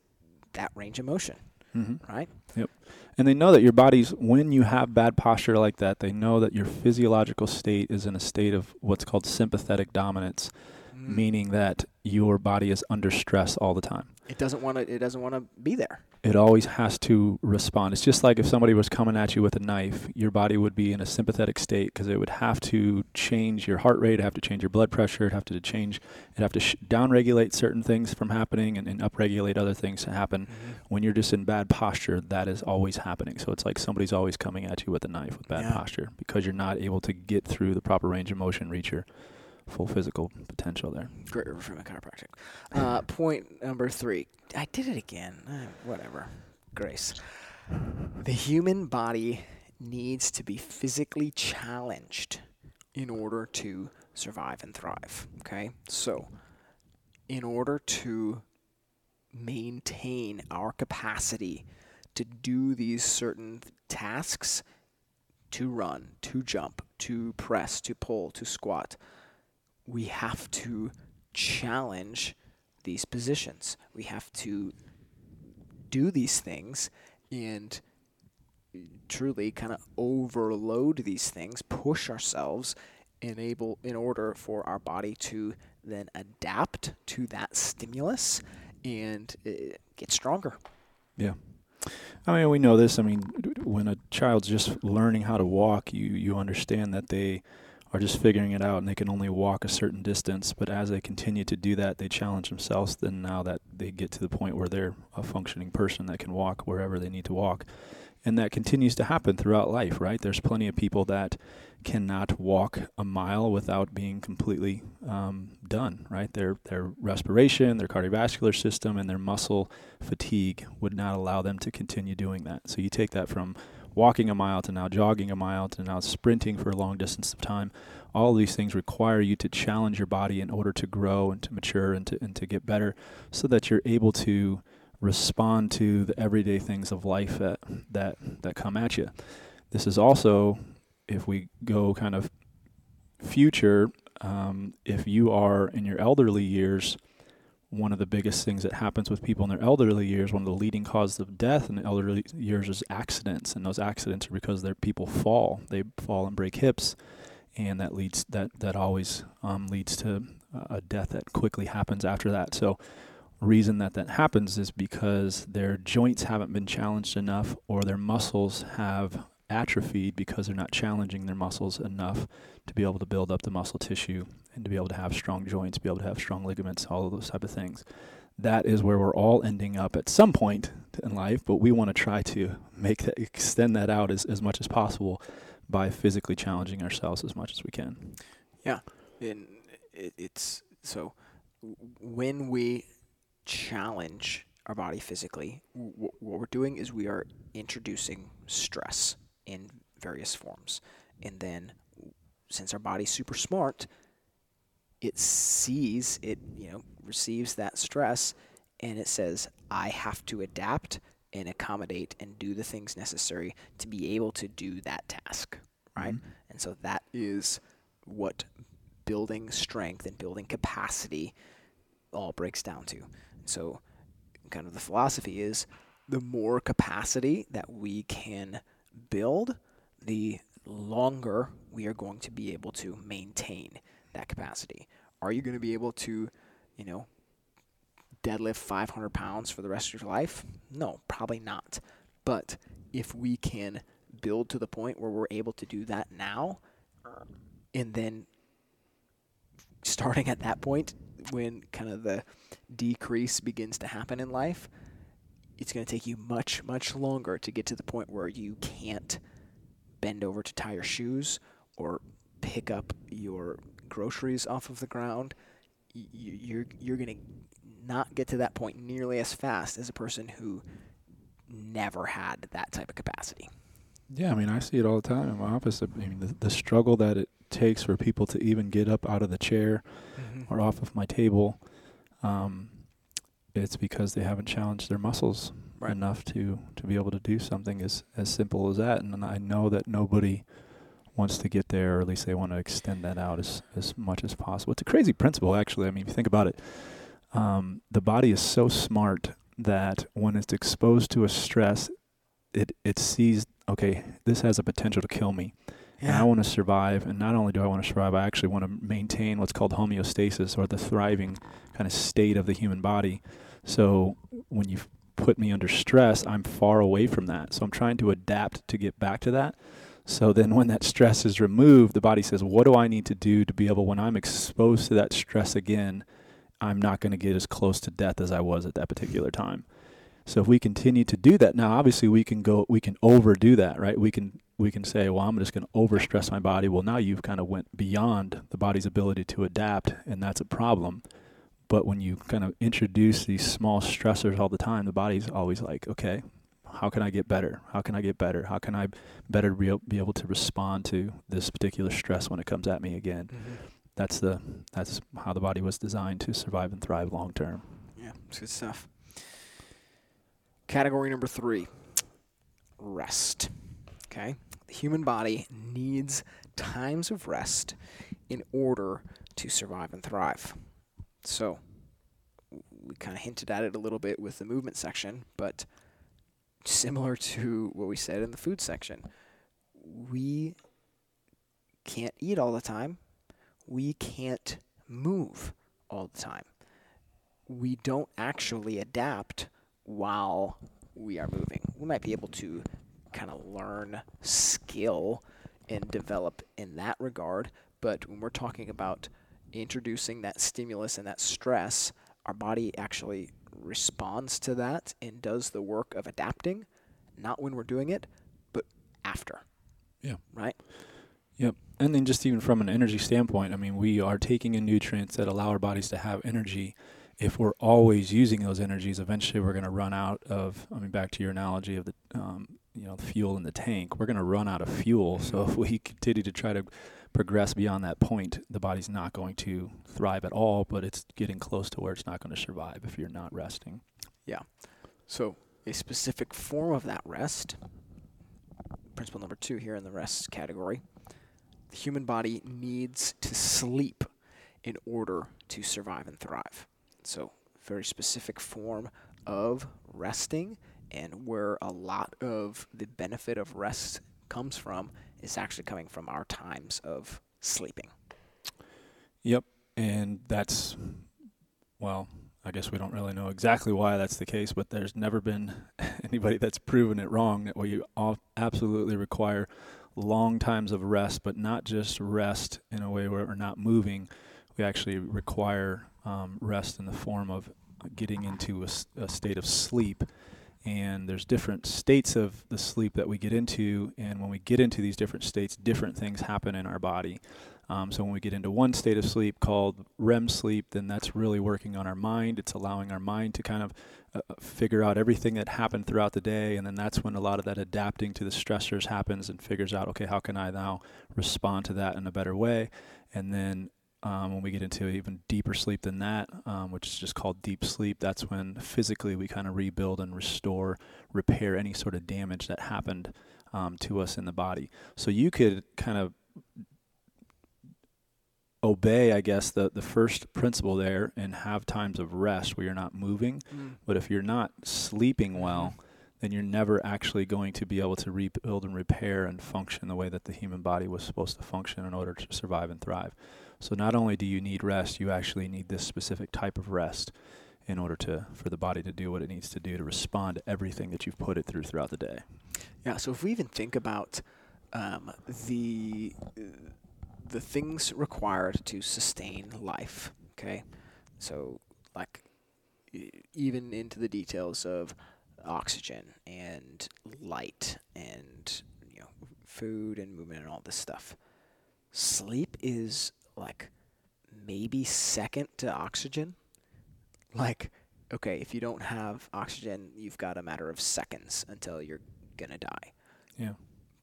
Speaker 1: that range of motion,
Speaker 2: Mm-hmm.
Speaker 1: right?
Speaker 2: Yep. And they know that your body's, when you have bad posture like that, they know that your physiological state is in a state of what's called sympathetic dominance,
Speaker 1: Mm.
Speaker 2: meaning that your body is under stress all the time.
Speaker 1: It doesn't want to. It doesn't want to be there.
Speaker 2: It always has to respond. It's just like if somebody was coming at you with a knife, your body would be in a sympathetic state because it would have to change your heart rate, have to change your blood pressure, it'd have to change, it'd have to sh- downregulate certain things from happening and, and upregulate other things to happen. When you're just in bad posture, that is always happening. So it's like somebody's always coming at you with a knife with bad
Speaker 1: Yeah.
Speaker 2: posture because you're not able to get through the proper range of motion, reach your full physical potential there.
Speaker 1: Great river from a chiropractic. Uh, *laughs* point number three. I did it again. Uh, whatever. Grace. The human body needs to be physically challenged in order to survive and thrive. Okay? So, in order to maintain our capacity to do these certain tasks, to run, to jump, to press, to pull, to squat, we have to challenge these positions. We have to do these things and truly kind of overload these things, push ourselves enable in order for our body to then adapt to that stimulus and uh, get stronger.
Speaker 2: Yeah. I mean, we know this. I mean, when a child's just learning how to walk, you you understand that they are just figuring it out and they can only walk a certain distance. But as they continue to do that, they challenge themselves. Then now that they get to the point where they're a functioning person that can walk wherever they need to walk, and that continues to happen throughout life, right? There's plenty of people that cannot walk a mile without being completely um, done, right? Their their respiration, their cardiovascular system, and their muscle fatigue would not allow them to continue doing that. So you take that from walking a mile to now jogging a mile to now sprinting for a long distance of time. All of these things require you to challenge your body in order to grow and to mature and to and to get better so that you're able to respond to the everyday things of life that that that come at you. This is also if we go kind of future um, if you are in your elderly years one of the biggest things that happens with people in their elderly years, one of the leading causes of death in the elderly years is accidents, and those accidents are because their people fall. They fall and break hips, and that leads that that always um, leads to a death that quickly happens after that. So, reason that that happens is because their joints haven't been challenged enough, or their muscles have atrophied because they're not challenging their muscles enough to be able to build up the muscle tissue and to be able to have strong joints, be able to have strong ligaments, all of those type of things. That is where we're all ending up at some point in life, but we want to try to make that extend that out as, as much as possible by physically challenging ourselves as much as we can. Yeah.
Speaker 1: And it, it's so when we challenge our body physically, w- what we're doing is we are introducing stress in various forms. And then, since our body's super smart, it sees it, you know, receives that stress and it says, I have to adapt and accommodate and do the things necessary to be able to do that task, right?
Speaker 2: Mhm.
Speaker 1: And so that is what building strength and building capacity all breaks down to. So, kind of the philosophy is the more capacity that we can build, the longer we are going to be able to maintain that capacity. Are you going to be able to, you know, deadlift 500 pounds for the rest of your life? No, probably not. But if we can build to the point where we're able to do that now, and then starting at that point, when kind of the decrease begins to happen in life, it's going to take you much, much longer to get to the point where you can't bend over to tie your shoes or pick up your groceries off of the ground. Y- You're, you're going to not get to that point nearly as fast as a person who never had that type of capacity.
Speaker 2: Yeah, I mean, I see it all the time in my office. I mean, the, the struggle that it takes for people to even get up out of the chair
Speaker 1: Mm-hmm.
Speaker 2: or off of my table, um, it's because they haven't challenged their muscles
Speaker 1: Right.
Speaker 2: enough to to be able to do something as as simple as that. And I know that nobody wants to get there, or at least they want to extend that out as as much as possible. It's a crazy principle, actually. I mean, if you think about it, um, the body is so smart that when it's exposed to a stress, it it sees okay, this has a potential to kill me and I want to survive. And not only do I want to survive, I actually want to maintain what's called homeostasis or the thriving kind of state of the human body. So when you put me under stress, I'm far away from that. So I'm trying to adapt to get back to that. So then when that stress is removed, the body says, What do I need to do to be able, when I'm exposed to that stress again, I'm not going to get as close to death as I was at that particular time. So if we continue to do that, now obviously we can go, we can overdo that, right? We can we can say, well, I'm just going to overstress my body. Well, now you've kind of went beyond the body's ability to adapt, and that's a problem. But when you kind of introduce these small stressors all the time, the body's always like, okay, how can I get better? How can I get better? How can I better be, be able to respond to this particular stress when it comes at me again?
Speaker 1: Mm-hmm.
Speaker 2: That's the that's how the body was designed to survive and thrive long term.
Speaker 1: Yeah, it's good stuff. Category number three rest. Okay. The human body needs times of rest in order to survive and thrive. So, we kind of hinted at it a little bit with the movement section, but similar to what we said in the food section, we can't eat all the time. We can't move all the time. We don't actually adapt while we are moving. We might be able to kind of learn skill and develop in that regard, but when we're talking about introducing that stimulus and that stress, our body actually responds to that and does the work of adapting, not when we're doing it, but after.
Speaker 2: Yeah.
Speaker 1: Right?
Speaker 2: Yep. And then just even from an energy standpoint, I mean, we are taking in nutrients that allow our bodies to have energy. If we're always using those energies, eventually we're going to run out of. I mean, back to your analogy of the, um, you know, the fuel in the tank. We're going to run out of fuel. So if we continue to try to progress beyond that point, the body's not going to thrive at all. But it's getting close to where it's not going to survive if you're not resting. Yeah.
Speaker 1: So, a specific form of that rest, principle number two here in the rest category, the human body needs to sleep in order to survive and thrive. So, very specific form of resting, and where a lot of the benefit of rest comes from is actually coming from our times of sleeping.
Speaker 2: Yep. And that's, well, I guess we don't really know exactly why that's the case, but there's never been *laughs* anybody that's proven it wrong that we absolutely require long times of rest, but not just rest in a way where we're not moving. We actually require um, rest in the form of getting into a state of sleep. And there's different states of the sleep that we get into, and when we get into these different states, different things happen in our body. Um, so when we get into one state of sleep called REM sleep, then that's really working on our mind. It's allowing our mind to kind of uh, uh, figure out everything that happened throughout the day, and then that's when a lot of that adapting to the stressors happens and figures out, okay, how can I now respond to that in a better way? And then um, when we get into even deeper sleep than that, um, which is just called deep sleep, that's when physically we kind of rebuild and restore, repair any sort of damage that happened um, to us in the body. So you could kind of obey, I guess, the, the first principle there and have times of rest where you're not moving. But if you're not sleeping well, then you're never actually going to be able to rebuild and repair and function the way that the human body was supposed to function in order to survive and thrive. So not only do you need rest, you actually need this specific type of rest in order to for the body to do what it needs to do to respond to everything that you've put it through throughout the day.
Speaker 1: Yeah, so if we even think about um, the the things required to sustain life, okay, so like even into the details of oxygen and light and you know food and movement and all this stuff. Sleep is like maybe second to oxygen. Like okay, if you don't have oxygen, you've got a matter of seconds until you're gonna die.
Speaker 2: Yeah.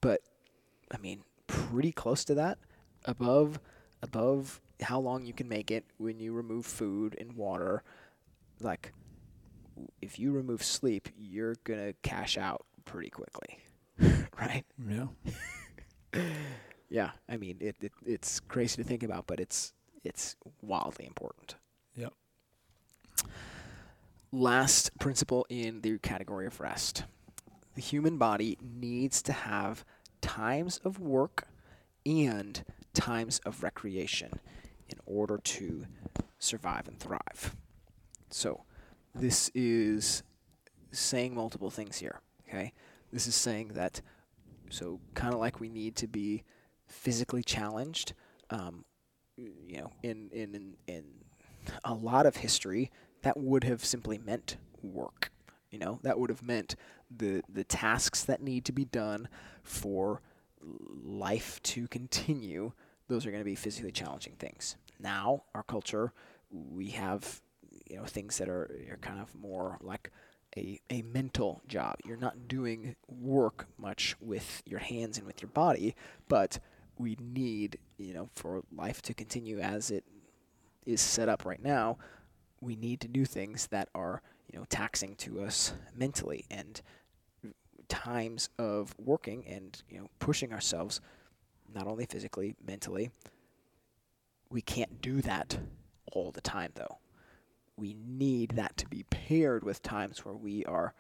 Speaker 1: but I mean, pretty close to that, above above how long you can make it when you remove food and water. Like, if you remove sleep, you're gonna cash out pretty quickly, *laughs* right?
Speaker 2: Yeah. *laughs*
Speaker 1: Yeah, I mean, it, it it's crazy to think about, but it's it's wildly important.
Speaker 2: Yep.
Speaker 1: Last principle in the category of rest. The human body needs to have times of work and times of recreation in order to survive and thrive. So, this is saying multiple things here, okay? This is saying that, so kind of like we need to be physically challenged, um, you know, in, in, in, in a lot of history, that would have simply meant work. You know, that would have meant the the tasks that need to be done for life to continue. Those are going to be physically challenging things. Now, our culture, we have you know things that are, are kind of more like a, a mental job. You're not doing work much with your hands and with your body, but we need, you know, for life to continue as it is set up right now, we need to do things that are, you know, taxing to us mentally and times of working and, you know, pushing ourselves not only physically, mentally. We can't do that all the time though. We need that to be paired with times where we are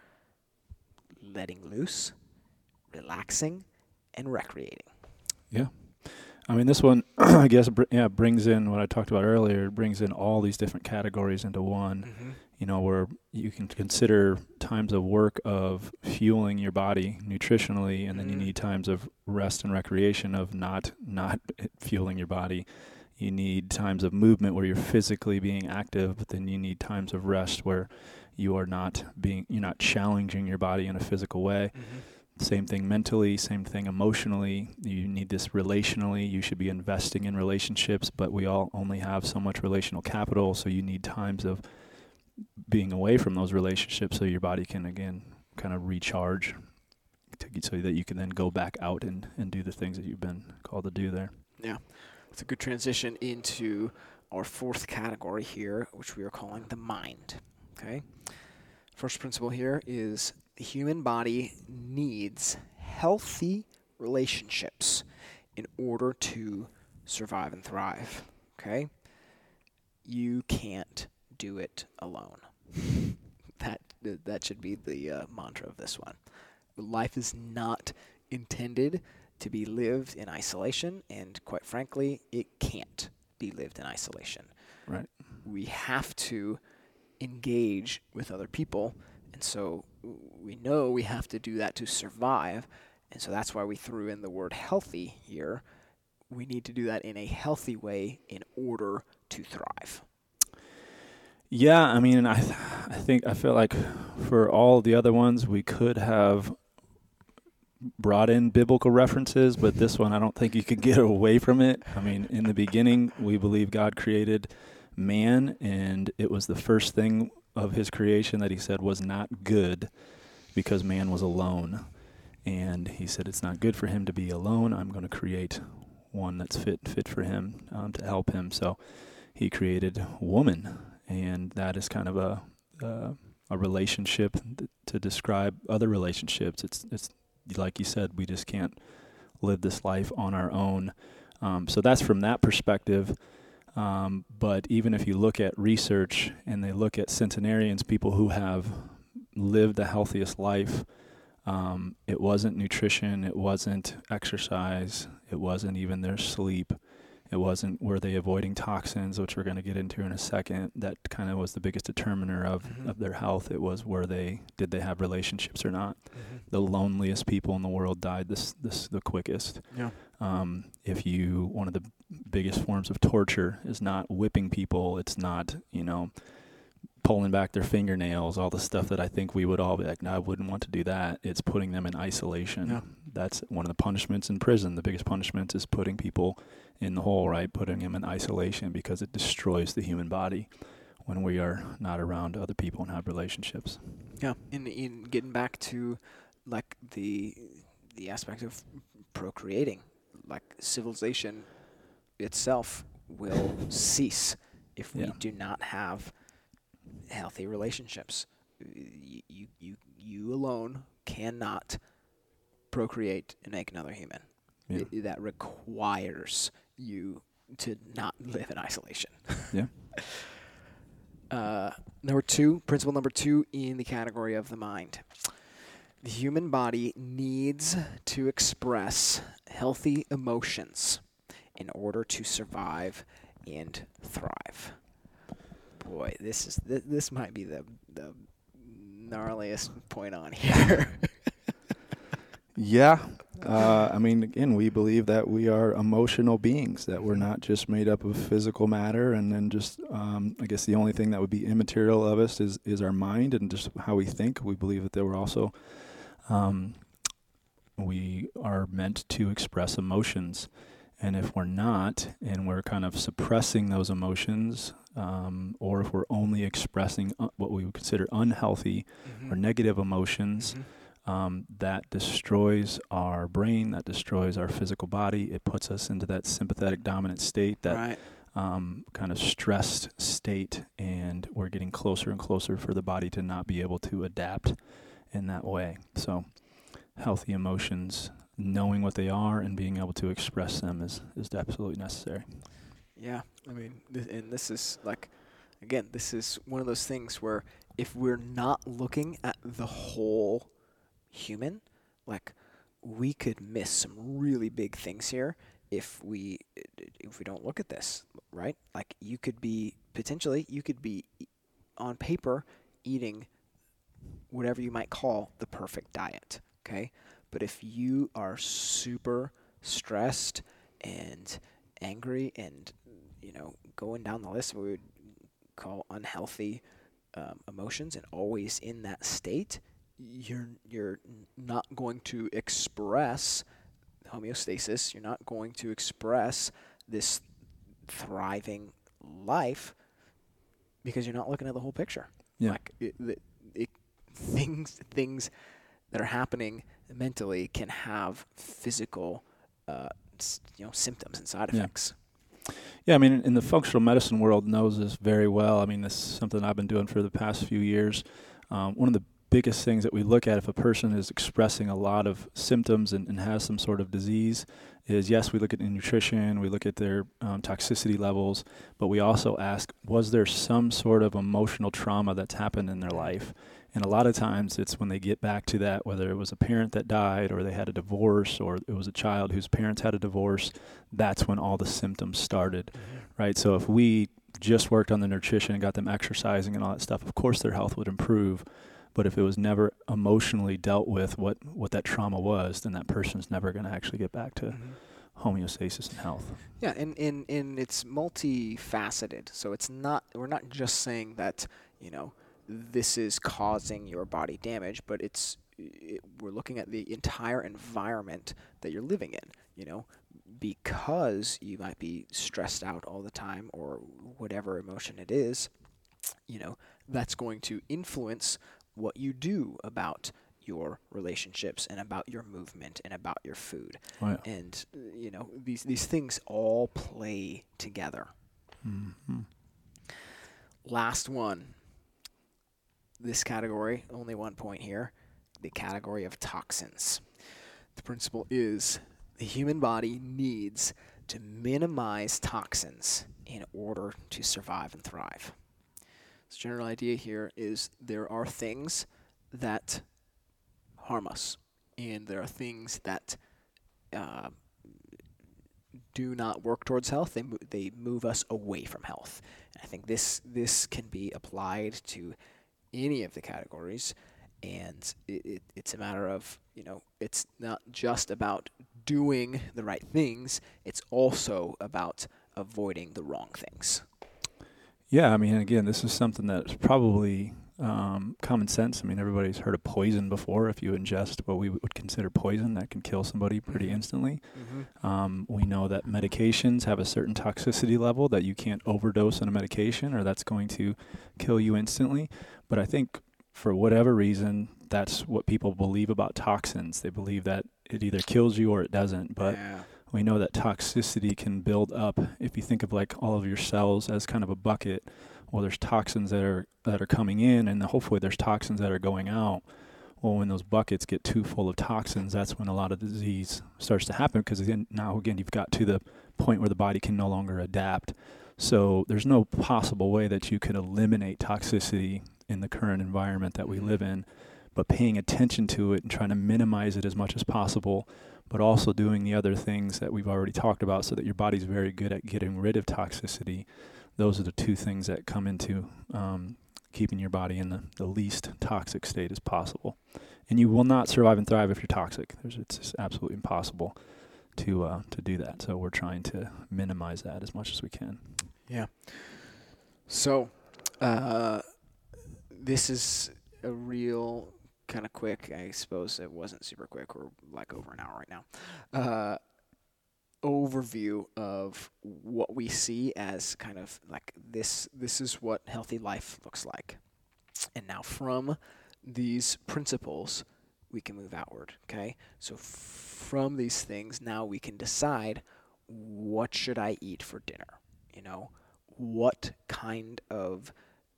Speaker 1: letting loose, relaxing, and recreating.
Speaker 2: Yeah. I mean, this one, *clears throat* I guess, br- yeah, brings in what I talked about earlier. It brings in all these different categories into one.
Speaker 1: Mm-hmm.
Speaker 2: You know, where you can consider times of work of fueling your body nutritionally, and then you
Speaker 1: Mhm.
Speaker 2: need times of rest and recreation of not not fueling your body. You need times of movement where you're physically being active, but then you need times of rest where you are not being you're not challenging your body in a physical way
Speaker 1: Mm-hmm.
Speaker 2: Same thing mentally, same thing emotionally. You need this relationally. You should be investing in relationships, but we all only have so much relational capital, so you need times of being away from those relationships so your body can again kind of recharge to, so that you can then go back out and, and do the things that you've been called to do there. Yeah.
Speaker 1: It's a good transition into our fourth category here, which we are calling the mind. Okay. First principle here is the human body needs healthy relationships in order to survive and thrive. Okay. You can't do it alone. *laughs* that that should be the uh, mantra of this one. Life is not intended to be lived in isolation, and quite frankly, it can't be lived in isolation.
Speaker 2: Right.
Speaker 1: We have to engage with other people, and so we know we have to do that to survive, and so that's why we threw in the word healthy here. We need to do that in a healthy way in order to thrive.
Speaker 2: Yeah, I mean, I, th- I think I feel like for all the other ones, we could have brought in biblical references, but this one, I don't think you could get away from it. I mean, in the beginning, we believe God created man, and it was the first thing of His creation that He said was not good, because man was alone, and He said it's not good for him to be alone. I'm going to create one that's fit fit for him um, to help him. So He created woman and that is kind of a uh, a relationship th- to describe other relationships. It's it's like you said, we just can't live this life on our own. Um, so that's from that perspective. Um, but even if you look at research and they look at centenarians, people who have lived the healthiest life, um, it wasn't nutrition, it wasn't exercise, it wasn't even their sleep. It wasn't were they avoiding toxins, which we're going to get into in a second. That kind of was the biggest determiner of,
Speaker 1: Mhm.
Speaker 2: of their health. It was were they did they have relationships or not. The loneliest people in the world died this this the quickest.
Speaker 1: Yeah.
Speaker 2: Um, if you one of the biggest forms of torture is not whipping people, it's not you know pulling back their fingernails, all the stuff that I think we would all be like, no, I wouldn't want to do that. It's putting them in isolation.
Speaker 1: Yeah.
Speaker 2: That's one of the punishments in prison. The biggest punishment is putting people in the hole, right? Putting them in isolation because it destroys the human body when we are not around other people and have relationships.
Speaker 1: Yeah, in in getting back to like the the aspect of procreating. Like civilization itself will cease if we
Speaker 2: Yeah.
Speaker 1: do not have healthy relationships. You, you, you, you alone cannot procreate and make another human.
Speaker 2: Yeah.
Speaker 1: I- that requires you to not live in isolation.
Speaker 2: Yeah. *laughs*
Speaker 1: Uh, number two, principle number two in the category of the mind. The human body needs to express healthy emotions in order to survive and thrive. Boy, this is th- this might be the the gnarliest point on here. *laughs*
Speaker 2: Yeah. Uh, I mean, again, we believe that we are emotional beings, that we're not just made up of physical matter, and then just, um, I guess the only thing that would be immaterial of us is, is our mind and just how we think. We believe that there were also, um, we are meant to express emotions. And if we're not, and we're kind of suppressing those emotions, um, or if we're only expressing uh, what we would consider unhealthy or negative emotions, um, that destroys our brain, that destroys our physical body. It puts us into that sympathetic dominant state, that
Speaker 1: right.
Speaker 2: um, kind of stressed state, and we're getting closer and closer for the body to not be able to adapt in that way. So, healthy emotions, knowing what they are and being able to express them is, is absolutely necessary.
Speaker 1: Yeah, I mean, th- and this is like, again, this is one of those things where if we're not looking at the whole human, like, we could miss some really big things here if we if we don't look at this, right? Like, you could be potentially you could be on paper eating whatever you might call the perfect diet, okay? But if you are super stressed and angry and you know going down the list what we would call unhealthy um, emotions and always in that state you're you're not going to express homeostasis you're not going to express this thriving life because you're not looking at the whole picture
Speaker 2: Yeah.
Speaker 1: like it, it, it, things things that are happening mentally can have physical uh, you know symptoms and side effects
Speaker 2: Yeah, I mean, in the functional medicine world knows this very well. I mean, this is something I've been doing for the past few years. Um, one of the biggest things that we look at if a person is expressing a lot of symptoms and, and has some sort of disease is yes, we look at nutrition, we look at their um, toxicity levels, but we also ask, was there some sort of emotional trauma that's happened in their life? And a lot of times it's when they get back to that, whether it was a parent that died or they had a divorce or it was a child whose parents had a divorce, that's when all the symptoms started right? So if we just worked on the nutrition and got them exercising and all that stuff, of course their health would improve. But if it was never emotionally dealt with what, what that trauma was, then that person's never going to actually get back to
Speaker 1: Mhm.
Speaker 2: homeostasis and health.
Speaker 1: Yeah, and, and, and it's multifaceted. So it's not we're not just saying that you know this is causing your body damage, but it's it, we're looking at the entire environment that you're living in. You know, because you might be stressed out all the time or whatever emotion it is. You know, that's going to influence what you do about your relationships and about your movement and about your food
Speaker 2: Oh, yeah.
Speaker 1: and you know these these things all play together.
Speaker 2: hmm
Speaker 1: Last one. This category, only one point here, the category of toxins. The principle is the human body needs to minimize toxins in order to survive and thrive. So general idea here is there are things that harm us, and there are things that uh, do not work towards health. They mo- they move us away from health. And I think this this can be applied to any of the categories, and it, it, it's a matter of you know it's not just about doing the right things. It's also about avoiding the wrong things.
Speaker 2: Yeah, I mean, again, this is something that's probably um, common sense. I mean, everybody's heard of poison before. If you ingest what we would consider poison, that can kill somebody pretty instantly.
Speaker 1: Mm-hmm.
Speaker 2: Um, we know that medications have a certain toxicity level that you can't overdose on a medication or that's going to kill you instantly. But I think for whatever reason, that's what people believe about toxins. They believe that it either kills you or it doesn't. But
Speaker 1: yeah.
Speaker 2: we know that toxicity can build up. If you think of like all of your cells as kind of a bucket, well, there's toxins that are that are coming in, and hopefully there's toxins that are going out. Well, when those buckets get too full of toxins, that's when a lot of disease starts to happen because then now again you've got to the point where the body can no longer adapt. So there's no possible way that you could eliminate toxicity in the current environment that we live in, but paying attention to it and trying to minimize it as much as possible, but also doing the other things that we've already talked about so that your body's very good at getting rid of toxicity. Those are the two things that come into um, keeping your body in the, the least toxic state as possible. And you will not survive and thrive if you're toxic. There's, it's absolutely impossible to uh, to do that. So we're trying to minimize that as much as we can.
Speaker 1: Yeah. So, uh, this is a real kind of quick. I suppose it wasn't super quick. We're like over an hour right now. Uh, overview of what we see as kind of like this. This is what healthy life looks like, and now from these principles, we can move outward. Okay, so from these things, now we can decide what should I eat for dinner. You know, what kind of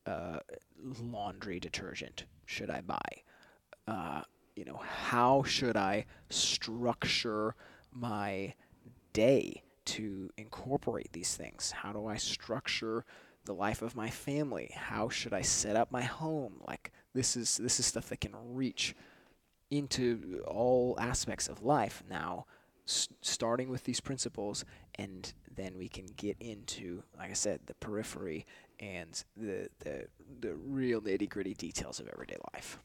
Speaker 1: uh, laundry detergent should I buy? Uh, you know, how should I structure my day to incorporate these things? How do I structure the life of my family? How should I set up my home? Like this is this is stuff that can reach into all aspects of life now s- starting with these principles and then we can get into like i said the periphery and the the, the real nitty gritty details of everyday life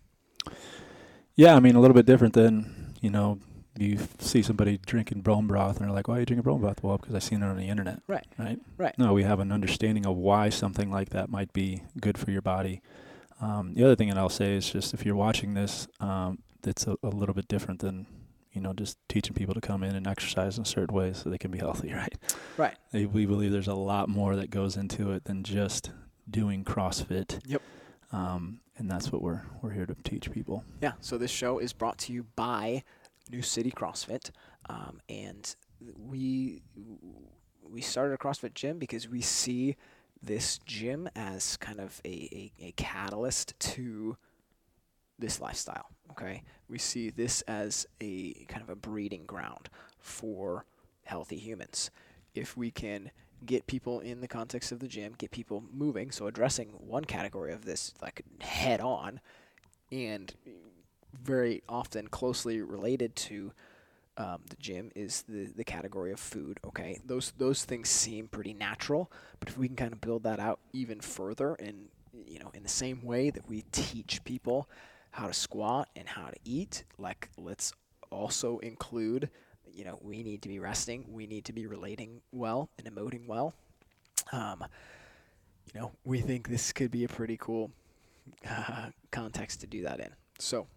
Speaker 2: Yeah, I mean a little bit different than you know you see somebody drinking bone broth and they're like, "Why are you drinking bone broth?" Well, because I seen it on the internet.
Speaker 1: Right.
Speaker 2: Right.
Speaker 1: Right.
Speaker 2: No, we have an understanding of why something like that might be good for your body. Um, the other thing that I'll say is just if you're watching this, um, it's a, a little bit different than you know just teaching people to come in and exercise in certain ways so they can be healthy. *laughs* Right.
Speaker 1: Right.
Speaker 2: We believe there's a lot more that goes into it than just doing CrossFit.
Speaker 1: Yep.
Speaker 2: Um, and that's what we're we're here to teach people.
Speaker 1: yeah so this show is brought to you by new city crossfit um, and we we started a crossfit gym because we see this gym as kind of a, a, a catalyst to this lifestyle. Okay, we see this as a kind of a breeding ground for healthy humans. If we can get people in the context of the gym, get people moving, so addressing one category of this like head on, and very often closely related to um, the gym is the, the category of food. Okay, those those things seem pretty natural, but if we can kind of build that out even further, and you know, in the same way that we teach people how to squat and how to eat, like let's also include, you know, we need to be resting, we need to be relating well and emoting well. Um, you know, we think this could be a pretty cool uh, *laughs* context to do that in. So,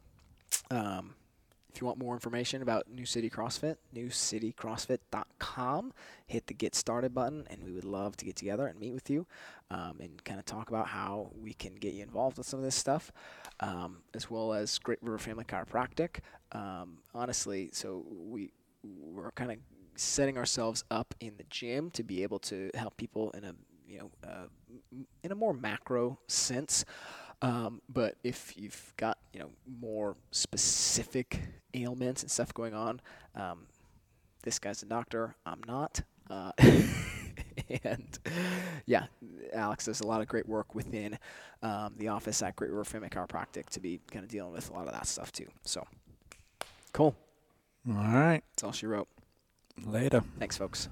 Speaker 1: um, if you want more information about New City CrossFit, newcitycrossfit.com, hit the Get Started button, and we would love to get together and meet with you um, and kind of talk about how we can get you involved with some of this stuff, um, as well as Great River Family Chiropractic. Um, honestly, so we we're kind of setting ourselves up in the gym to be able to help people in a you know uh, in a more macro sense. Um, but if you've got you know more specific ailments and stuff going on, um, this guy's a doctor. I'm not. Uh, *laughs* and yeah, Alex does a lot of great work within um, the office at Great River Family Chiropractic to be kind of dealing with a lot of that stuff too. So cool.
Speaker 2: All right.
Speaker 1: That's all she wrote.
Speaker 2: Later.
Speaker 1: Thanks, folks.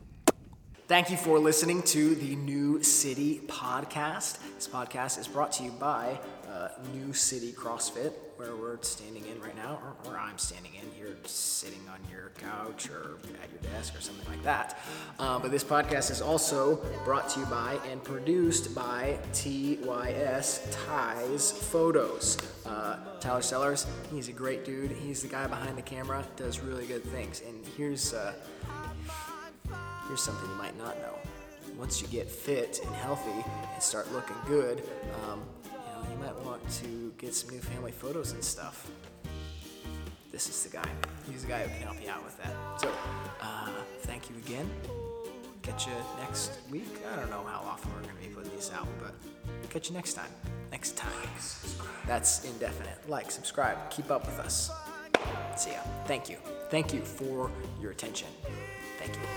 Speaker 1: Thank you for listening to the New City Podcast. This podcast is brought to you by uh, New City CrossFit, where we're standing in right now, or I'm standing in. You're sitting on your couch or at your desk or something like that. Uh, but this podcast is also brought to you by and produced by TYS Ties Photos. Uh, Tyler Sellers, he's a great dude. He's the guy behind the camera, does really good things. And here's uh, here's something you might not know. Once you get fit and healthy and start looking good, um, you know, you might want to get some new family photos and stuff. This is the guy. He's the guy who can help you out with that. So, uh, thank you again. Catch you next week. I don't know how often we're going to be putting these out, but catch you next time. Next time. That's indefinite. Like, subscribe, keep up with us. See ya. Thank you. Thank you for your attention. Thank you.